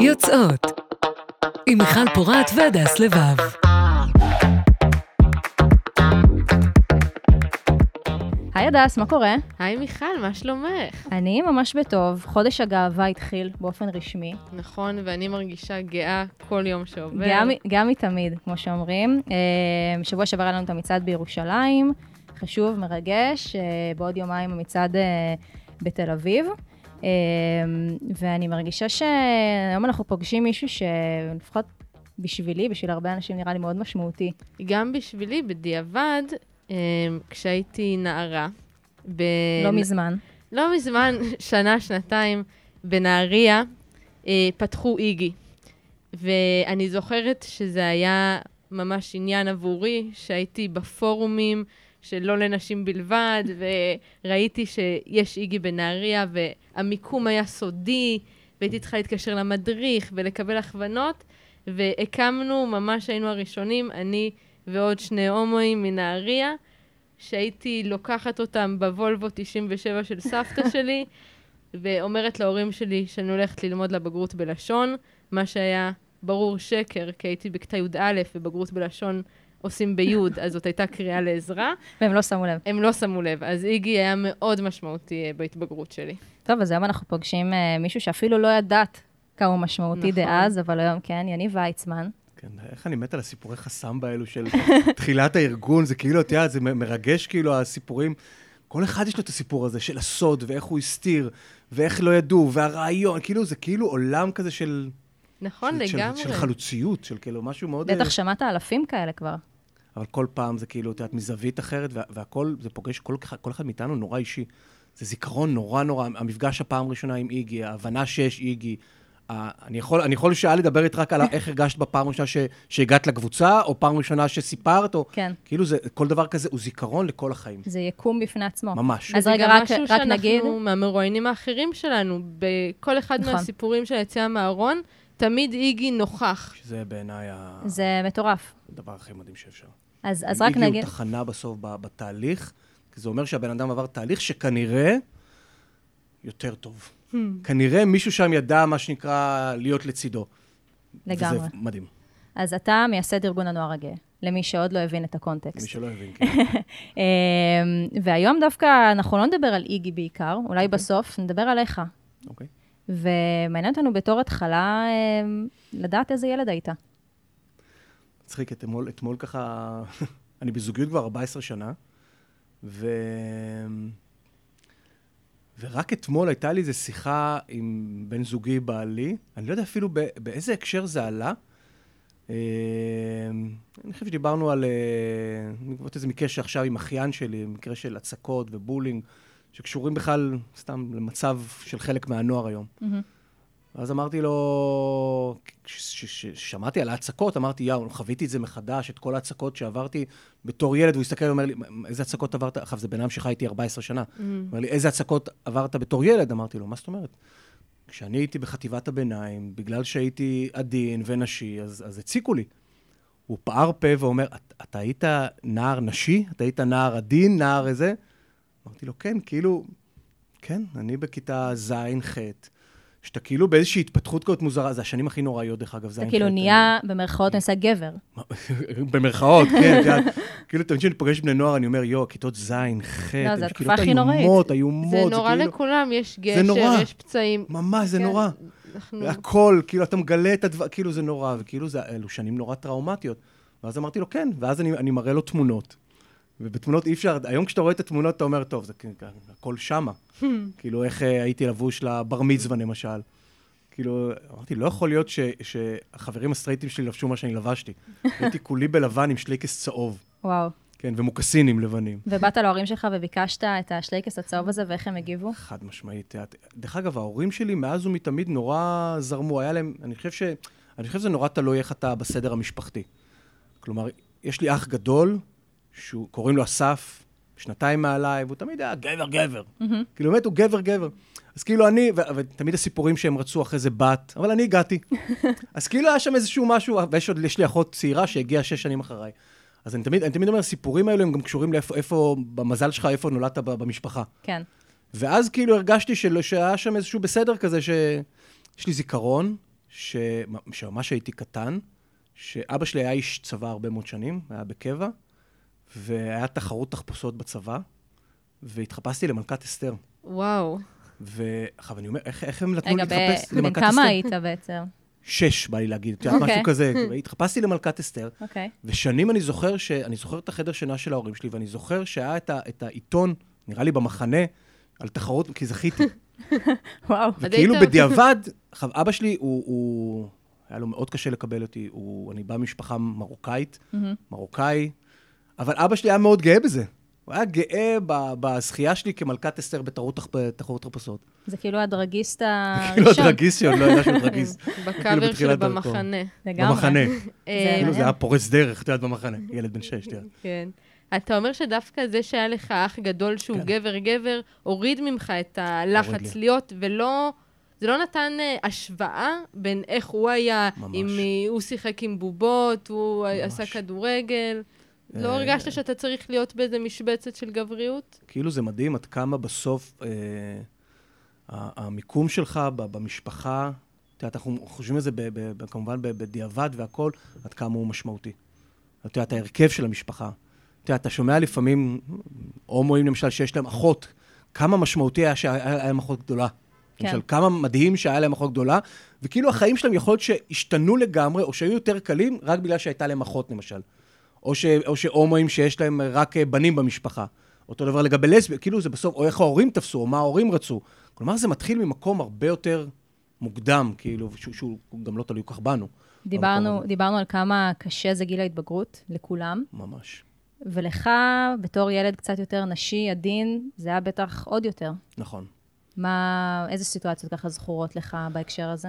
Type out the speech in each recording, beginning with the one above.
יוצאות עם מיכל פורת והדס לבב. היי הדס, מה קורה? היי מיכל, מה שלומך? אני ממש בטוב. חודש הגאווה התחיל באופן רשמי. נכון, ואני מרגישה גאה כל יום שעובר. גם מתמיד, כמו שאומרים. אה, שבוע שעבר היה לנו את המצעד בירושלים, חשוב, מרגש. אה, בעוד יומיים המצעד אה, בתל אביב. ואני מרגישה שהיום אנחנו פוגשים מישהו שלפחות בשבילי, בשביל הרבה אנשים נראה לי מאוד משמעותי. גם בשבילי, בדיעבד, כשהייתי נערה. ב... לא מזמן. לא מזמן, שנה, שנתיים, בנהריה, פתחו איגי. ואני זוכרת שזה היה ממש עניין עבורי, שהייתי בפורומים של לא לנשים בלבד, וראיתי שיש איגי בנהריה, והמיקום היה סודי, והייתי צריכה להתקשר למדריך ולקבל הכוונות, והקמנו, ממש היינו הראשונים, אני ועוד שני הומואים מנהריה, שהייתי לוקחת אותם בוולבו 97 של סבתא שלי, ואומרת להורים שלי שאני הולכת ללמוד לבגרות בלשון, מה שהיה ברור שקר, כי הייתי בכיתה י"א ובגרות בלשון עושים ביוד, אז זאת הייתה קריאה לעזרה. והם לא שמו לב. הם לא שמו לב, אז איגי היה מאוד משמעותי אה, בהתבגרות שלי. טוב, אז היום אנחנו פוגשים uh, מישהו שאפילו לא ידעת כמה הוא משמעותי נכון. דאז, אבל היום כן, יניב ויצמן. כן, איך אני מת על הסיפורי חסם באלו של תחילת הארגון, זה כאילו, את יודעת, זה מרגש כאילו הסיפורים. כל אחד יש לו את הסיפור הזה של הסוד, ואיך הוא הסתיר, ואיך לא ידעו, והרעיון, כאילו, זה כאילו עולם כזה של... נכון, של, לגמרי. של, של חלוציות, של כאילו משהו מאוד... בטח שמעת אלפים כאלה כבר. אבל כל פעם זה כאילו, את יודעת, מזווית אחרת, וה, והכל, זה פוגש כל, כל אחד מאיתנו נורא אישי. זה זיכרון נורא נורא, המפגש הפעם הראשונה עם איגי, ההבנה שיש איגי. אני יכול, אני יכול שעה לדבר איתך רק על איך הרגשת בפעם הראשונה ש, שהגעת לקבוצה, או פעם ראשונה שסיפרת, או... כן. כאילו זה, כל דבר כזה הוא זיכרון לכל החיים. זה יקום בפני עצמו. ממש. אז רגע, רק, רק נגיד... משהו שאנחנו, מהמרואיינים האחרים שלנו, בכל אחד נכון. מהסיפורים של היציאה מהארון, תמיד איגי נוכח. שזה בעיניי ה... זה מטורף. הדבר הכי מדהים שאפשר. אז, אז רק נגיד... איגי הוא תחנה בסוף בתהליך, כי זה אומר שהבן אדם עבר תהליך שכנראה יותר טוב. Hmm. כנראה מישהו שם ידע, מה שנקרא, להיות לצידו. לגמרי. וזה מדהים. אז אתה מייסד ארגון הנוער הגאה, למי שעוד לא הבין את הקונטקסט. למי שלא הבין, כן. אמ, והיום דווקא אנחנו לא נדבר על איגי בעיקר, אולי okay. אוקיי. בסוף נדבר עליך. אוקיי. Okay. ומעניין אותנו בתור התחלה אמ, לדעת איזה ילד היית. מצחיק, אתמול, אתמול ככה, אני בזוגיות כבר 14 שנה, ו... ורק אתמול הייתה לי איזו שיחה עם בן זוגי בעלי, אני לא יודע אפילו באיזה הקשר זה עלה. אמ, אני חושב שדיברנו על, בעקבות איזה מקרה שעכשיו עם אחיין שלי, מקרה של הצקות ובולינג. שקשורים בכלל, סתם, למצב של חלק מהנוער היום. Mm-hmm. ואז אמרתי לו, כששמעתי על ההצקות, אמרתי, יאו, חוויתי את זה מחדש, את כל ההצקות שעברתי בתור ילד, והוא הסתכל ואומר לי, איזה הצקות עברת? עכשיו, זה בן אדם שחי איתי 14 שנה. Mm-hmm. אומר לי, איזה הצקות עברת בתור ילד? אמרתי לו, מה זאת אומרת? כשאני הייתי בחטיבת הביניים, בגלל שהייתי עדין ונשי, אז, אז הציקו לי. הוא פער פה ואומר, אתה היית נער נשי? אתה היית נער עדין, נער איזה? אמרתי לו, כן, כאילו, כן, אני בכיתה ז', ח', שאתה כאילו באיזושהי התפתחות כזאת מוזרה, זה השנים הכי נוראיות, דרך אגב, ז', ח'. אתה כאילו נהיה, במרכאות, נעשה גבר. במרכאות, כן, את יודעת. כאילו, תמיד כשאני פוגש בני נוהר, אני אומר, יואו, כיתות ז', ח', לא, זו התקופה הכי נוראית. איומות, איומות. זה נורא לכולם, יש גשר, יש פצעים. ממש, זה כן, נורא. הכל, כאילו, אתה מגלה את הדבר, כאילו, זה נורא, וכאילו, זה אלו שנים נורא טראומטיות. ואז אמרתי לו, כן, ואז אני מראה לו תמונות. ובתמונות אי אפשר, היום כשאתה רואה את התמונות, אתה אומר, טוב, זה הכל שמה. כאילו, איך אה, הייתי לבוש לבר מצווה, למשל. כאילו, אמרתי, לא יכול להיות ש, שהחברים הסטרייטים שלי לבשו מה שאני לבשתי. הייתי כולי בלבן עם שלייקס צהוב. וואו. כן, ומוקסינים לבנים. ובאת להורים שלך וביקשת את השלייקס הצהוב הזה, ואיך הם הגיבו? חד משמעית. דרך אגב, ההורים שלי מאז ומתמיד נורא זרמו. היה להם, אני חושב ש... אני חושב שזה נורא תלוי איך אתה בסדר המשפחתי. כלומר, יש לי אח גדול, שהוא, קוראים לו אסף, שנתיים מעליי, והוא תמיד היה גבר, גבר. Mm-hmm. כאילו, באמת, הוא גבר, גבר. אז כאילו אני, ו- ותמיד הסיפורים שהם רצו אחרי זה בת, אבל אני הגעתי. אז כאילו היה שם איזשהו משהו, ויש עוד, יש לי אחות צעירה שהגיעה שש שנים אחריי. אז אני תמיד, אני תמיד אומר, הסיפורים האלו הם גם קשורים לאיפה, איפה, במזל שלך, איפה נולדת במשפחה. כן. ואז כאילו הרגשתי של, שהיה שם איזשהו בסדר כזה, שיש לי זיכרון, ש... שממש הייתי קטן, שאבא שלי היה איש צבא הרבה מאוד שנים, היה בקבע, והיה תחרות תחפושות בצבא, והתחפשתי למלכת אסתר. וואו. ועכשיו אני אומר, איך, איך הם נתנו רגע, לי להתחפש ב- למלכת כמה אסתר? היית בעצם? שש, בא לי להגיד, את יודעת, אוקיי. משהו כזה. התחפשתי למלכת אסתר, אוקיי. ושנים אני זוכר ש... אני זוכר את החדר שינה של ההורים שלי, ואני זוכר שהיה את, ה... את העיתון, נראה לי במחנה, על תחרות, כי זכיתי. וואו. וכאילו בדיעבד, עכשיו, אבא שלי, הוא, הוא... היה לו מאוד קשה לקבל אותי. הוא... אני בא ממשפחה מרוקאית. מרוקאי, אבל אבא שלי היה מאוד גאה בזה. הוא היה גאה ב- בזכייה שלי כמלכת אסתר בתחרות תח- בתחרות תחפושות. זה כאילו הדרגיסט כאילו הראשון. הדרגיסט שעוד לא ידע שהוא דרגיסט. בקאבר בתחילת של. במחנה. לגמרי. במחנה. כאילו זה היה פורץ דרך, את יודעת, במחנה. ילד בן שש, יודעת. כן. אתה אומר שדווקא זה שהיה לך אח גדול שהוא כן. גבר-גבר, הוריד ממך את הלחץ. להיות, ולא... זה לא נתן אה, השוואה בין איך הוא היה, ממש. אם אה, הוא שיחק עם בובות, הוא ממש. עשה כדורגל. לא אה, הרגשת שאתה צריך להיות באיזה משבצת של גבריות? כאילו זה מדהים עד כמה בסוף אה, המיקום שלך במשפחה, את יודעת, אנחנו חושבים על זה ב- ב- ב- כמובן בדיעבד והכל, עד כמה הוא משמעותי. את יודעת, ההרכב של המשפחה. את יודעת, אתה שומע לפעמים הומואים למשל שיש להם אחות, כמה משמעותי היה שהיה להם אחות גדולה. כן. למשל, כמה מדהים שהיה להם אחות גדולה, וכאילו החיים שלהם יכול להיות שהשתנו לגמרי, או שהיו יותר קלים, רק בגלל שהייתה להם אחות למשל. או, ש, או שהומואים שיש להם רק אה, בנים במשפחה. אותו דבר לגבי לסביות, כאילו זה בסוף, או איך ההורים תפסו, או מה ההורים רצו. כלומר, זה מתחיל ממקום הרבה יותר מוקדם, כאילו, שהוא, שהוא גם לא תלוי כך בנו. דיברנו. דיברנו על כמה קשה זה גיל ההתבגרות לכולם, ממש. ולך, בתור ילד קצת יותר נשי, עדין, זה היה בטח עוד יותר. נכון. מה, איזה סיטואציות ככה זכורות לך בהקשר הזה?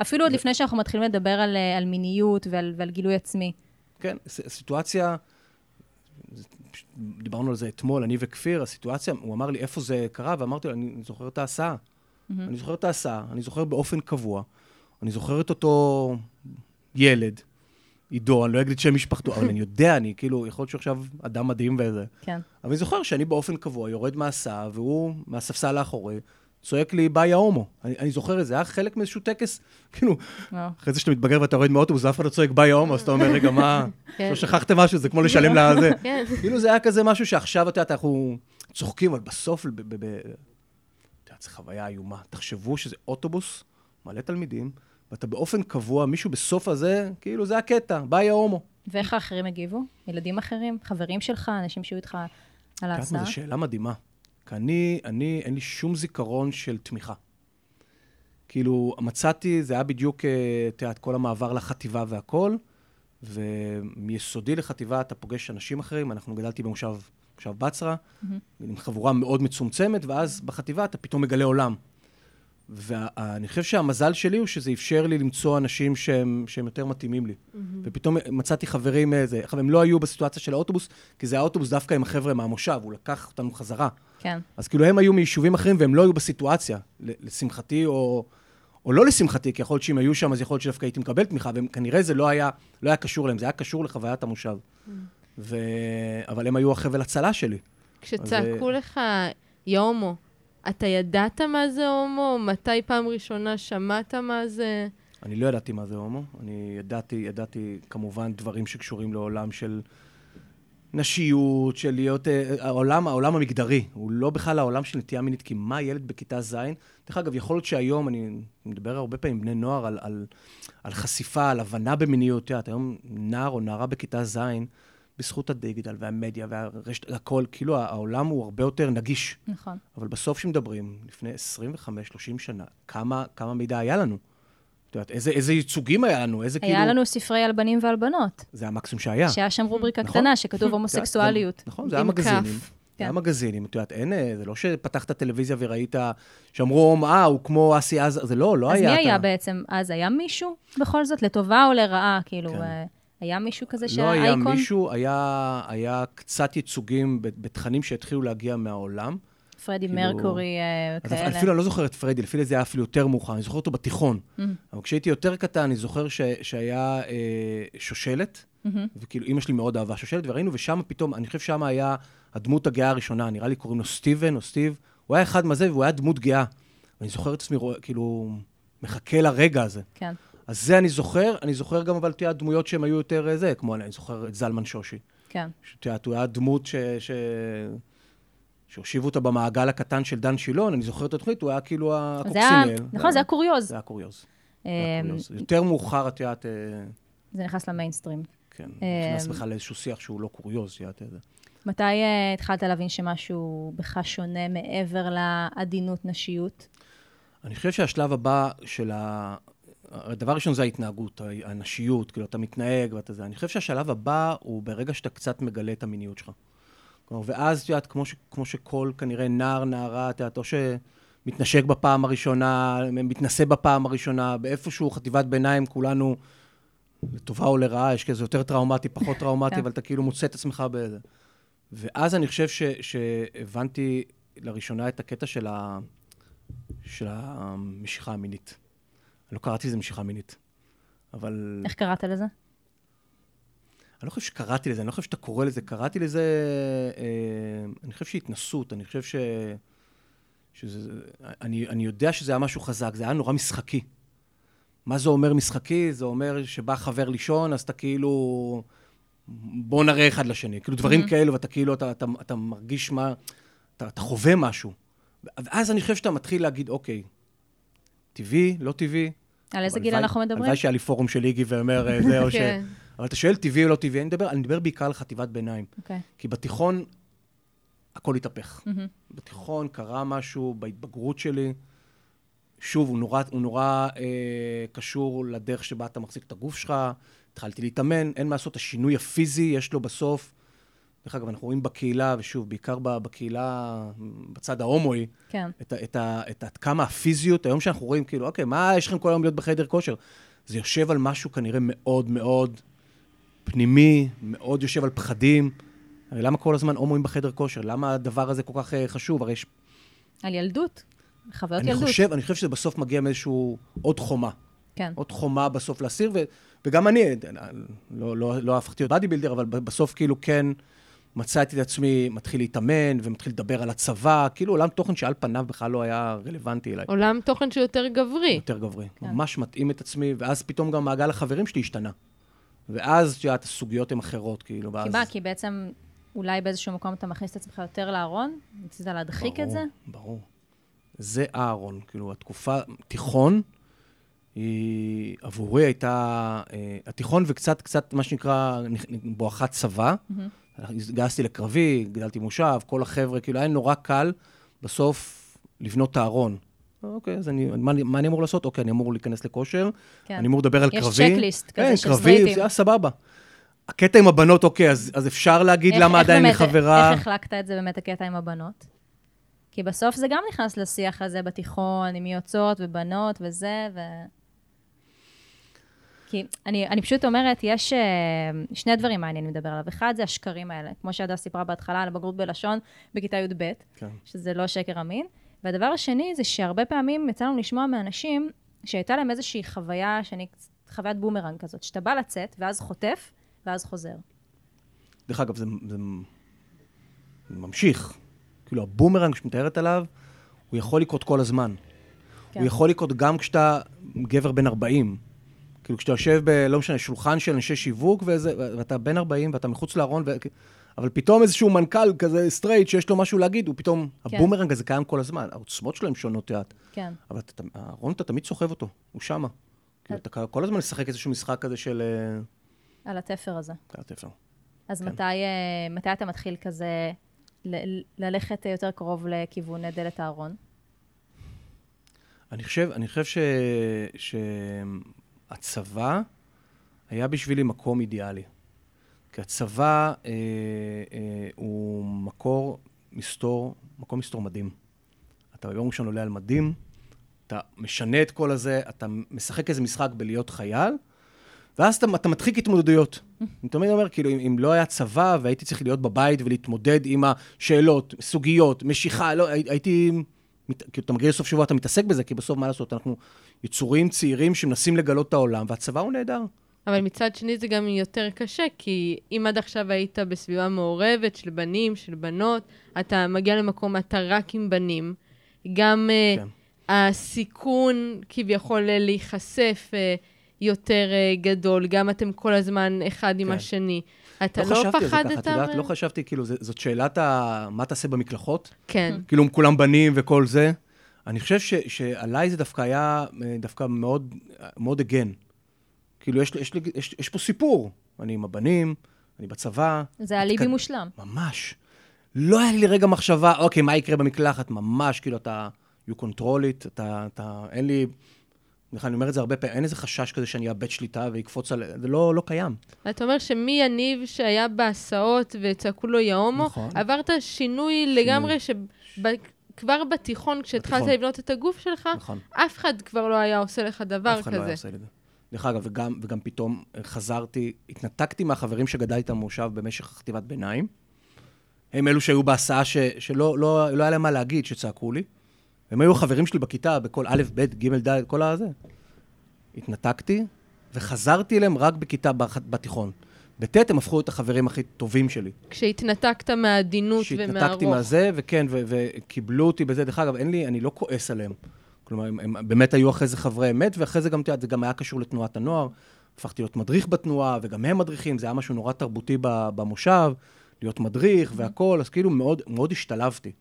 אפילו עוד לפני שאנחנו מתחילים לדבר על, אה, על מיניות ועל, ועל גילוי עצמי. כן, סיטואציה, דיברנו על זה אתמול, אני וכפיר, הסיטואציה, הוא אמר לי איפה זה קרה, ואמרתי לו, אני זוכר את ההסעה. אני זוכר את ההסעה, אני זוכר באופן קבוע, אני זוכר את אותו ילד, עידו, אני לא אגיד את שם משפחתו, אבל אני יודע, אני כאילו, יכול להיות שהוא עכשיו אדם מדהים וזה. כן. אבל אני זוכר שאני באופן קבוע יורד מההסעה, והוא מהספסל האחורי, צועק לי, ביי ההומו. אני, אני זוכר את זה, היה חלק מאיזשהו טקס, כאילו. אחרי זה שאתה מתבגר ואתה יורד מאוטובוס, ואף אחד לא צועק ביי ההומו, אז אתה אומר, רגע, מה, כן. לא שכחתם משהו, זה כמו לשלם לזה. כן. כאילו זה היה כזה משהו שעכשיו, את יודעת, אנחנו צוחקים, אבל בסוף, ב- ב- ב- את יודעת, זו חוויה איומה. תחשבו שזה אוטובוס, מלא תלמידים, ואתה באופן קבוע, מישהו בסוף הזה, כאילו זה הקטע, ביי ההומו. ואיך האחרים הגיבו? ילדים אחרים? חברים שלך? אנשים שהיו איתך על ההסעה? זו שאלה מדהימה. כי אני, אני, אין לי שום זיכרון של תמיכה. כאילו, מצאתי, זה היה בדיוק, אה, את יודעת, כל המעבר לחטיבה והכל, ומיסודי לחטיבה אתה פוגש אנשים אחרים, אנחנו גדלתי במושב, מושב בצרה, עם חבורה מאוד מצומצמת, ואז בחטיבה אתה פתאום מגלה עולם. ואני חושב שהמזל שלי הוא שזה אפשר לי למצוא אנשים שהם, שהם יותר מתאימים לי. ופתאום מצאתי חברים, איזה, עכשיו, הם לא היו בסיטואציה של האוטובוס, כי זה האוטובוס דווקא עם החבר'ה מהמושב, הוא לקח אותנו חזרה. כן. אז כאילו הם היו מיישובים אחרים והם לא היו בסיטואציה, לשמחתי או, או לא לשמחתי, כי יכול להיות שאם היו שם, אז יכול להיות שדווקא הייתי מקבל תמיכה, וכנראה זה לא היה, לא היה קשור להם, זה היה קשור לחוויית המושב. ו... אבל הם היו החבל הצלה שלי. כשצעקו אז, לך, יא הומו, אתה ידעת מה זה הומו? מתי פעם ראשונה שמעת מה זה? אני לא ידעתי מה זה הומו, אני ידעתי, ידעתי כמובן דברים שקשורים לעולם של נשיות, של להיות... אה, העולם, העולם המגדרי, הוא לא בכלל העולם של נטייה מינית, כי מה ילד בכיתה ז'? דרך אגב, יכול להיות שהיום, אני מדבר הרבה פעמים עם בני נוער על, על, על חשיפה, על הבנה במיניות, את יודעת, היום נער או נערה בכיתה ז', בזכות הדיגיטל והמדיה והרשת, הכל, כאילו העולם הוא הרבה יותר נגיש. נכון. אבל בסוף כשמדברים, לפני 25-30 שנה, כמה, כמה מידע היה לנו? יודעת, איזה, איזה ייצוגים היה לנו? איזה היה כאילו... לנו ספרי על בנים ועל בנות, זה המקסימום שהיה. שהיה שם רובריקה נכון. קטנה שכתוב הומוסקסואליות. נכון, זה היה מגזינים. כף. זה היה כן. מגזינים, את יודעת, אין, אה, זה לא שפתחת טלוויזיה וראית, שאמרו, אה, הוא כמו אסי עזר, זה לא, לא אז היה. מי אתה- היה בעצם? אז היה מישהו בכל זאת, לטובה או לרעה? כאילו, כן. אה, היה מישהו כזה לא שהיה היה אייקון? מישהו, היה, היה קצת ייצוגים בתכנים שהתחילו להגיע מהעולם. פרדי כאילו- מרקורי, אה, כאלה. אפילו אני לא זוכר את פרדי, לפי זה היה אפילו יותר מאוחר, אני זוכר אותו בתיכון. Mm. אבל כשהייתי יותר קטן, אני זוכר ש, שהיה אה, שושלת, מהמם. וכאילו אימא שלי מאוד אהבה שושלת, וראינו, ושם פתאום, אני חושב שם היה הדמות הגאה הראשונה, נראה לי קוראים לו סטיבן או סטיב, הוא היה אחד מזה, והוא היה דמות גאה. ואני זוכר את עצמי, כאילו, מחכה לרגע הזה. כן. אז זה אני זוכר, אני זוכר גם, אבל, יודעת, דמויות שהן היו יותר אה, זה, כמו, אני זוכר את זלמן שושי. כן. שאת יודעת, הוא היה דמות ש... ש... שהושיבו אותה במעגל הקטן של דן שילון, אני זוכר את התוכנית, הוא היה כאילו הקוקסינל. נכון, זה היה קוריוז. זה היה קוריוז. אמ. יותר מאוחר, את יודעת, אה, זה נכנס למיינסטרים. כן, נכנס בכלל לאיזשהו שיח שהוא לא קוריוז, את יודעת, זה. מתי אה, התחלת להבין שמשהו בך שונה מעבר לעדינות נשיות? אני חושב שהשלב הבא של ה... הדבר הראשון זה ההתנהגות, הנשיות, כאילו, אתה מתנהג ואתה זה. אני חושב שהשלב הבא הוא ברגע שאתה קצת מגלה את המיניות שלך. כלומר, ואז, את יודעת, כמו, כמו שכל כנראה נער, נערה, את יודעת, או שמתנשק בפעם הראשונה, מתנשא בפעם הראשונה, באיפשהו חטיבת ביניים, כולנו, לטובה או לרעה, יש כזה יותר טראומטי, פחות טראומטי, כן. אבל אתה כאילו מוצא את עצמך בזה. ואז אני חושב ש, שהבנתי לראשונה את הקטע של, ה, של המשיכה המינית. לא קראתי לזה משיכה מינית, אבל... איך קראת לזה? אני לא חושב שקראתי לזה, אני לא חושב שאתה קורא לזה, קראתי לזה, אה, אני חושב שהתנסות, אני חושב ש... שזה, אני, אני יודע שזה היה משהו חזק, זה היה נורא משחקי. מה זה אומר משחקי? זה אומר שבא חבר לישון, אז אתה כאילו... בוא נראה אחד לשני. כאילו דברים Mhm. כאלו, ואתה כאילו, אתה, אתה, אתה מרגיש מה... אתה, אתה חווה משהו. ואז אני חושב שאתה מתחיל להגיד, אוקיי, טבעי, לא טבעי. על איזה גיל אנחנו מדברים? הלוואי שהיה לי פורום של איגי ואומר אה, זה, או ש... אבל אתה שואל טבעי או לא טבעי, אני מדבר, אני מדבר בעיקר על חטיבת ביניים. אוקיי. כי בתיכון הכל התהפך. מהמם. בתיכון קרה משהו בהתבגרות שלי. שוב, הוא נורא, הוא נורא אה, קשור לדרך שבה אתה מחזיק את הגוף שלך. התחלתי להתאמן, אין מה לעשות, השינוי הפיזי יש לו בסוף. דרך אגב, אנחנו רואים בקהילה, ושוב, בעיקר בקהילה, בצד ההומואי, כן. את, את, את עד כמה הפיזיות, היום שאנחנו רואים, כאילו, אוקיי, מה יש לכם כל היום להיות בחדר כושר? זה יושב על משהו כנראה מאוד מאוד פנימי, מאוד יושב על פחדים. הרי למה כל הזמן הומואים בחדר כושר? למה הדבר הזה כל כך אה, חשוב? הרי יש... על ילדות. חוויות אני ילדות. חושב, אני חושב שזה בסוף מגיע מאיזשהו עוד חומה. כן. עוד חומה בסוף להסיר, ו, וגם אני, לא, לא, לא הפכתי להיות באדי בילדר, אבל בסוף כאילו כן מצאתי את עצמי מתחיל להתאמן ומתחיל לדבר על הצבא, כאילו עולם תוכן שעל פניו בכלל לא היה רלוונטי אליי. עולם תוכן שהוא יותר גברי. יותר גברי. כן. ממש מתאים את עצמי, ואז פתאום גם מעגל החברים שלי השתנה. ואז, את יודעת, הסוגיות הן אחרות, כאילו, ואז... כי מה? כי בעצם אולי באיזשהו מקום אתה מכניס את עצמך יותר לארון? ניסית להדחיק את ברור, זה? ברור. זה אהרון. כאילו, התקופה, תיכון, היא עבורי הייתה... אה, התיכון וקצת, קצת, מה שנקרא, בואכה צבא. התגייסתי לקרבי, גדלתי מושב, כל החבר'ה, כאילו, היה נורא קל בסוף לבנות את הארון. אוקיי, אז אני, מה, מה אני אמור לעשות? אוקיי, אני אמור להיכנס לכושר, כן. אני אמור לדבר על יש קרבי. צ'קליסט כזה כן, של קרבי, סטרייטים. זה היה סבבה. הקטע עם הבנות, אוקיי, אז, אז אפשר להגיד איך- למה איך עדיין באמת- חברה. איך החלקת את זה באמת, הקטע עם הבנות? כי בסוף זה גם נכנס לשיח הזה בתיכון, עם יוצאות ובנות וזה, ו... כי אני, אני פשוט אומרת, יש אה, שני דברים מעניינים לדבר עליו. אחד זה השקרים האלה, כמו שהדס סיפרה בהתחלה על הבגרות בלשון בכיתה י"ב, כן. שזה לא שקר אמין. והדבר השני זה שהרבה פעמים יצא לנו לשמוע מאנשים שהייתה להם איזושהי חוויה, שאני, חוויית בומרנג כזאת, שאתה בא לצאת, ואז חוטף, ואז חוזר. דרך אגב, זה, זה ממשיך. כאילו, הבומרנג שאת מתארת עליו, הוא יכול לקרות כל הזמן. כן. הוא יכול לקרות גם כשאתה גבר בן 40. כאילו, כשאתה יושב ב... לא משנה, שולחן של אנשי שיווק וזה, ואתה בן 40 ואתה מחוץ לארון, ו... אבל פתאום איזשהו מנכ"ל כזה סטרייט שיש לו משהו להגיד, הוא פתאום... כן. הבומרנג הזה קיים כל הזמן. העוצמות שלו הן שונות, את. כן. אבל אתה, הארון, אתה תמיד סוחב אותו, הוא שמה. כאילו, אתה כל הזמן משחק איזשהו משחק כזה של... אה, על התפר הזה. על התפר. אז כן. מתי, אה, מתי אתה מתחיל כזה ל- ללכת יותר קרוב לכיוון דלת הארון? אני חושב, אני חושב ש... שהצבא היה בשבילי מקום אידיאלי. כי הצבא אה, אה, הוא מקור מסתור, מקום מסתור מדהים. אתה ביום ראשון עולה על מדים, אתה משנה את כל הזה, אתה משחק איזה משחק בלהיות חייל, ואז אתה, אתה מדחיק התמודדויות. אני תמיד אומר, כאילו, אם, אם לא היה צבא והייתי צריך להיות בבית ולהתמודד עם השאלות, סוגיות, משיכה, לא, הי- הייתי... מת- כאילו, אתה מגיע לסוף שבוע, אתה מתעסק בזה, כי בסוף, מה לעשות, אנחנו יצורים צעירים שמנסים לגלות את העולם, והצבא הוא נהדר. אבל מצד שני זה גם יותר קשה, כי אם עד עכשיו היית בסביבה מעורבת של בנים, של בנות, אתה מגיע למקום, אתה רק עם בנים. גם כן. uh, הסיכון כביכול אה, להיחשף uh, יותר uh, גדול, גם אתם כל הזמן אחד עם כן. השני. אתה לא לא חשבתי על זה ככה, פחדת? את יודעת, לא חשבתי, כאילו, זאת שאלת ה... מה תעשה במקלחות? כן. כאילו, כולם בנים וכל זה. אני חושב ש, שעליי זה דווקא היה אה, דווקא מאוד, מאוד הגן. כאילו, יש, יש, יש, יש פה סיפור. אני עם הבנים, אני בצבא. זה אליבי התקד- מושלם. ממש. לא היה לי רגע מחשבה, אוקיי, מה יקרה במקלחת? ממש, כאילו, אתה, you control it, אתה, אתה, אין לי, בכלל, אני אומר את זה הרבה פעמים, אין איזה חשש כזה שאני אאבד שליטה ויקפוץ על... זה לא, לא קיים. אתה אומר שמיניב שהיה בהסעות וצעקו לו יא הומו, נכון. עברת שינוי לגמרי, שכבר בתיכון, כשהתחלת בתיכון. לבנות את הגוף שלך, נכון. אף אחד כבר לא היה עושה לך דבר אף אחד לא היה כזה. עושה לי את זה. דרך אגב, וגם, וגם פתאום חזרתי, התנתקתי מהחברים שגדלתי איתם במושב במשך חטיבת ביניים. הם אלו שהיו בהסעה ש, שלא לא, לא היה להם מה להגיד, שצעקו לי. הם היו החברים שלי בכיתה, בכל א', ב', ג', ד', כל הזה. התנתקתי, וחזרתי אליהם רק בכיתה בתיכון. בט' הם הפכו את החברים הכי טובים שלי. כשהתנתקת מהעדינות שהתנתקתי ומהרוך. מהזה, וכן, ו- וקיבלו אותי בזה. דרך אגב, אין לי, אני לא כועס עליהם. כלומר, הם, הם באמת היו אחרי זה חברי אמת, ואחרי זה גם, את יודעת, זה גם היה קשור לתנועת הנוער. הפכתי להיות מדריך בתנועה, וגם הם מדריכים, זה היה משהו נורא תרבותי במושב, להיות מדריך והכול, אז כאילו מאוד, מאוד השתלבתי.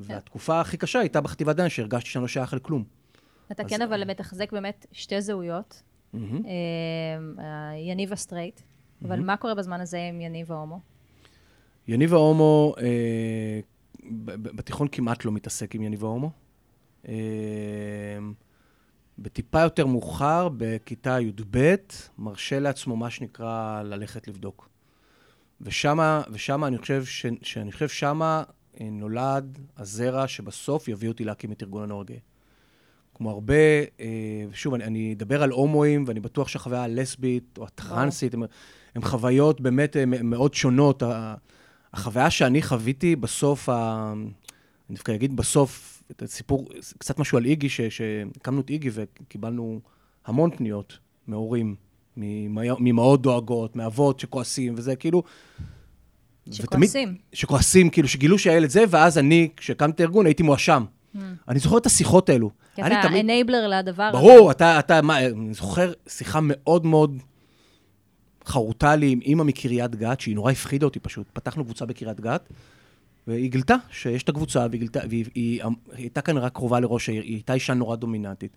והתקופה הכי קשה הייתה בחטיבת דן, שהרגשתי שאני לא שייך לכלום. אתה אז- כן אבל מתחזק באמת שתי זהויות, מהמם. אה, יניב הסטרייט, אבל מה קורה בזמן הזה עם יניב ההומו? יניב ההומו, אה, בתיכון כמעט לא מתעסק עם יניב ההומו. אה, בטיפה יותר מאוחר, בכיתה י"ב, מרשה לעצמו מה שנקרא ללכת לבדוק. ושמה, ושמה אני חושב, ש, שאני חושב שמה אה, נולד הזרע שבסוף יביא אותי להקים את ארגון הנוער הגאה. כמו הרבה, אה, שוב, אני, אני אדבר על הומואים, ואני בטוח שהחוויה הלסבית או הטרנסית, הם, הם חוויות באמת אה, מאוד שונות. החוויה שאני חוויתי בסוף, ה... אני דווקא אגיד בסוף, את הסיפור, קצת משהו על איגי, שהקמנו את איגי וקיבלנו המון פניות מהורים, ממ- ממאות דואגות, מאבות שכועסים, וזה כאילו... ותמיד- שכועסים. שכועסים, כאילו, שגילו שהילד זה, ואז אני, כשהקמתי ארגון, הייתי מואשם. אני זוכר את השיחות האלו. כי אתה תמיד- אנייבלר לדבר הזה. ברור, אתה, אתה, מה, אני זוכר שיחה מאוד מאוד חרוטה לי עם אימא מקריית גת, שהיא נורא הפחידה אותי פשוט. פתחנו קבוצה בקריית גת, והיא גילתה שיש את הקבוצה, והיא גילתה, והיא היא, היא הייתה כנראה קרובה לראש העיר, היא הייתה אישה נורא דומיננטית.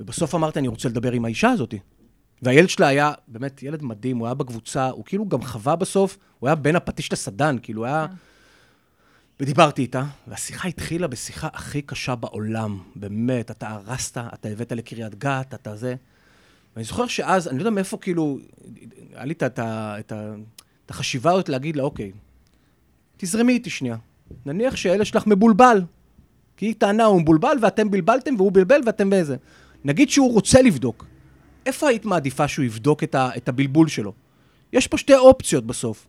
ובסוף אמרתי, אני רוצה לדבר עם האישה הזאת. והילד שלה היה באמת ילד מדהים, הוא היה בקבוצה, הוא כאילו גם חווה בסוף, הוא היה בין הפטיש לסדן, כאילו, הוא היה... ודיברתי איתה, והשיחה התחילה בשיחה הכי קשה בעולם, באמת, אתה הרסת, אתה הבאת לקריית גת, אתה זה. ואני זוכר שאז, אני לא יודע מאיפה כאילו, היה לי את, את, החשיבה הזאת להגיד לה, אוקיי, תזרמי איתי שנייה. נניח שהילד שלך מבולבל, כי היא טענה, הוא מבולבל ואתם בלבלתם והוא בלבל ואתם באיזה. נגיד שהוא רוצה לבדוק. איפה היית מעדיפה שהוא יבדוק את, ה, את הבלבול שלו? יש פה שתי אופציות בסוף.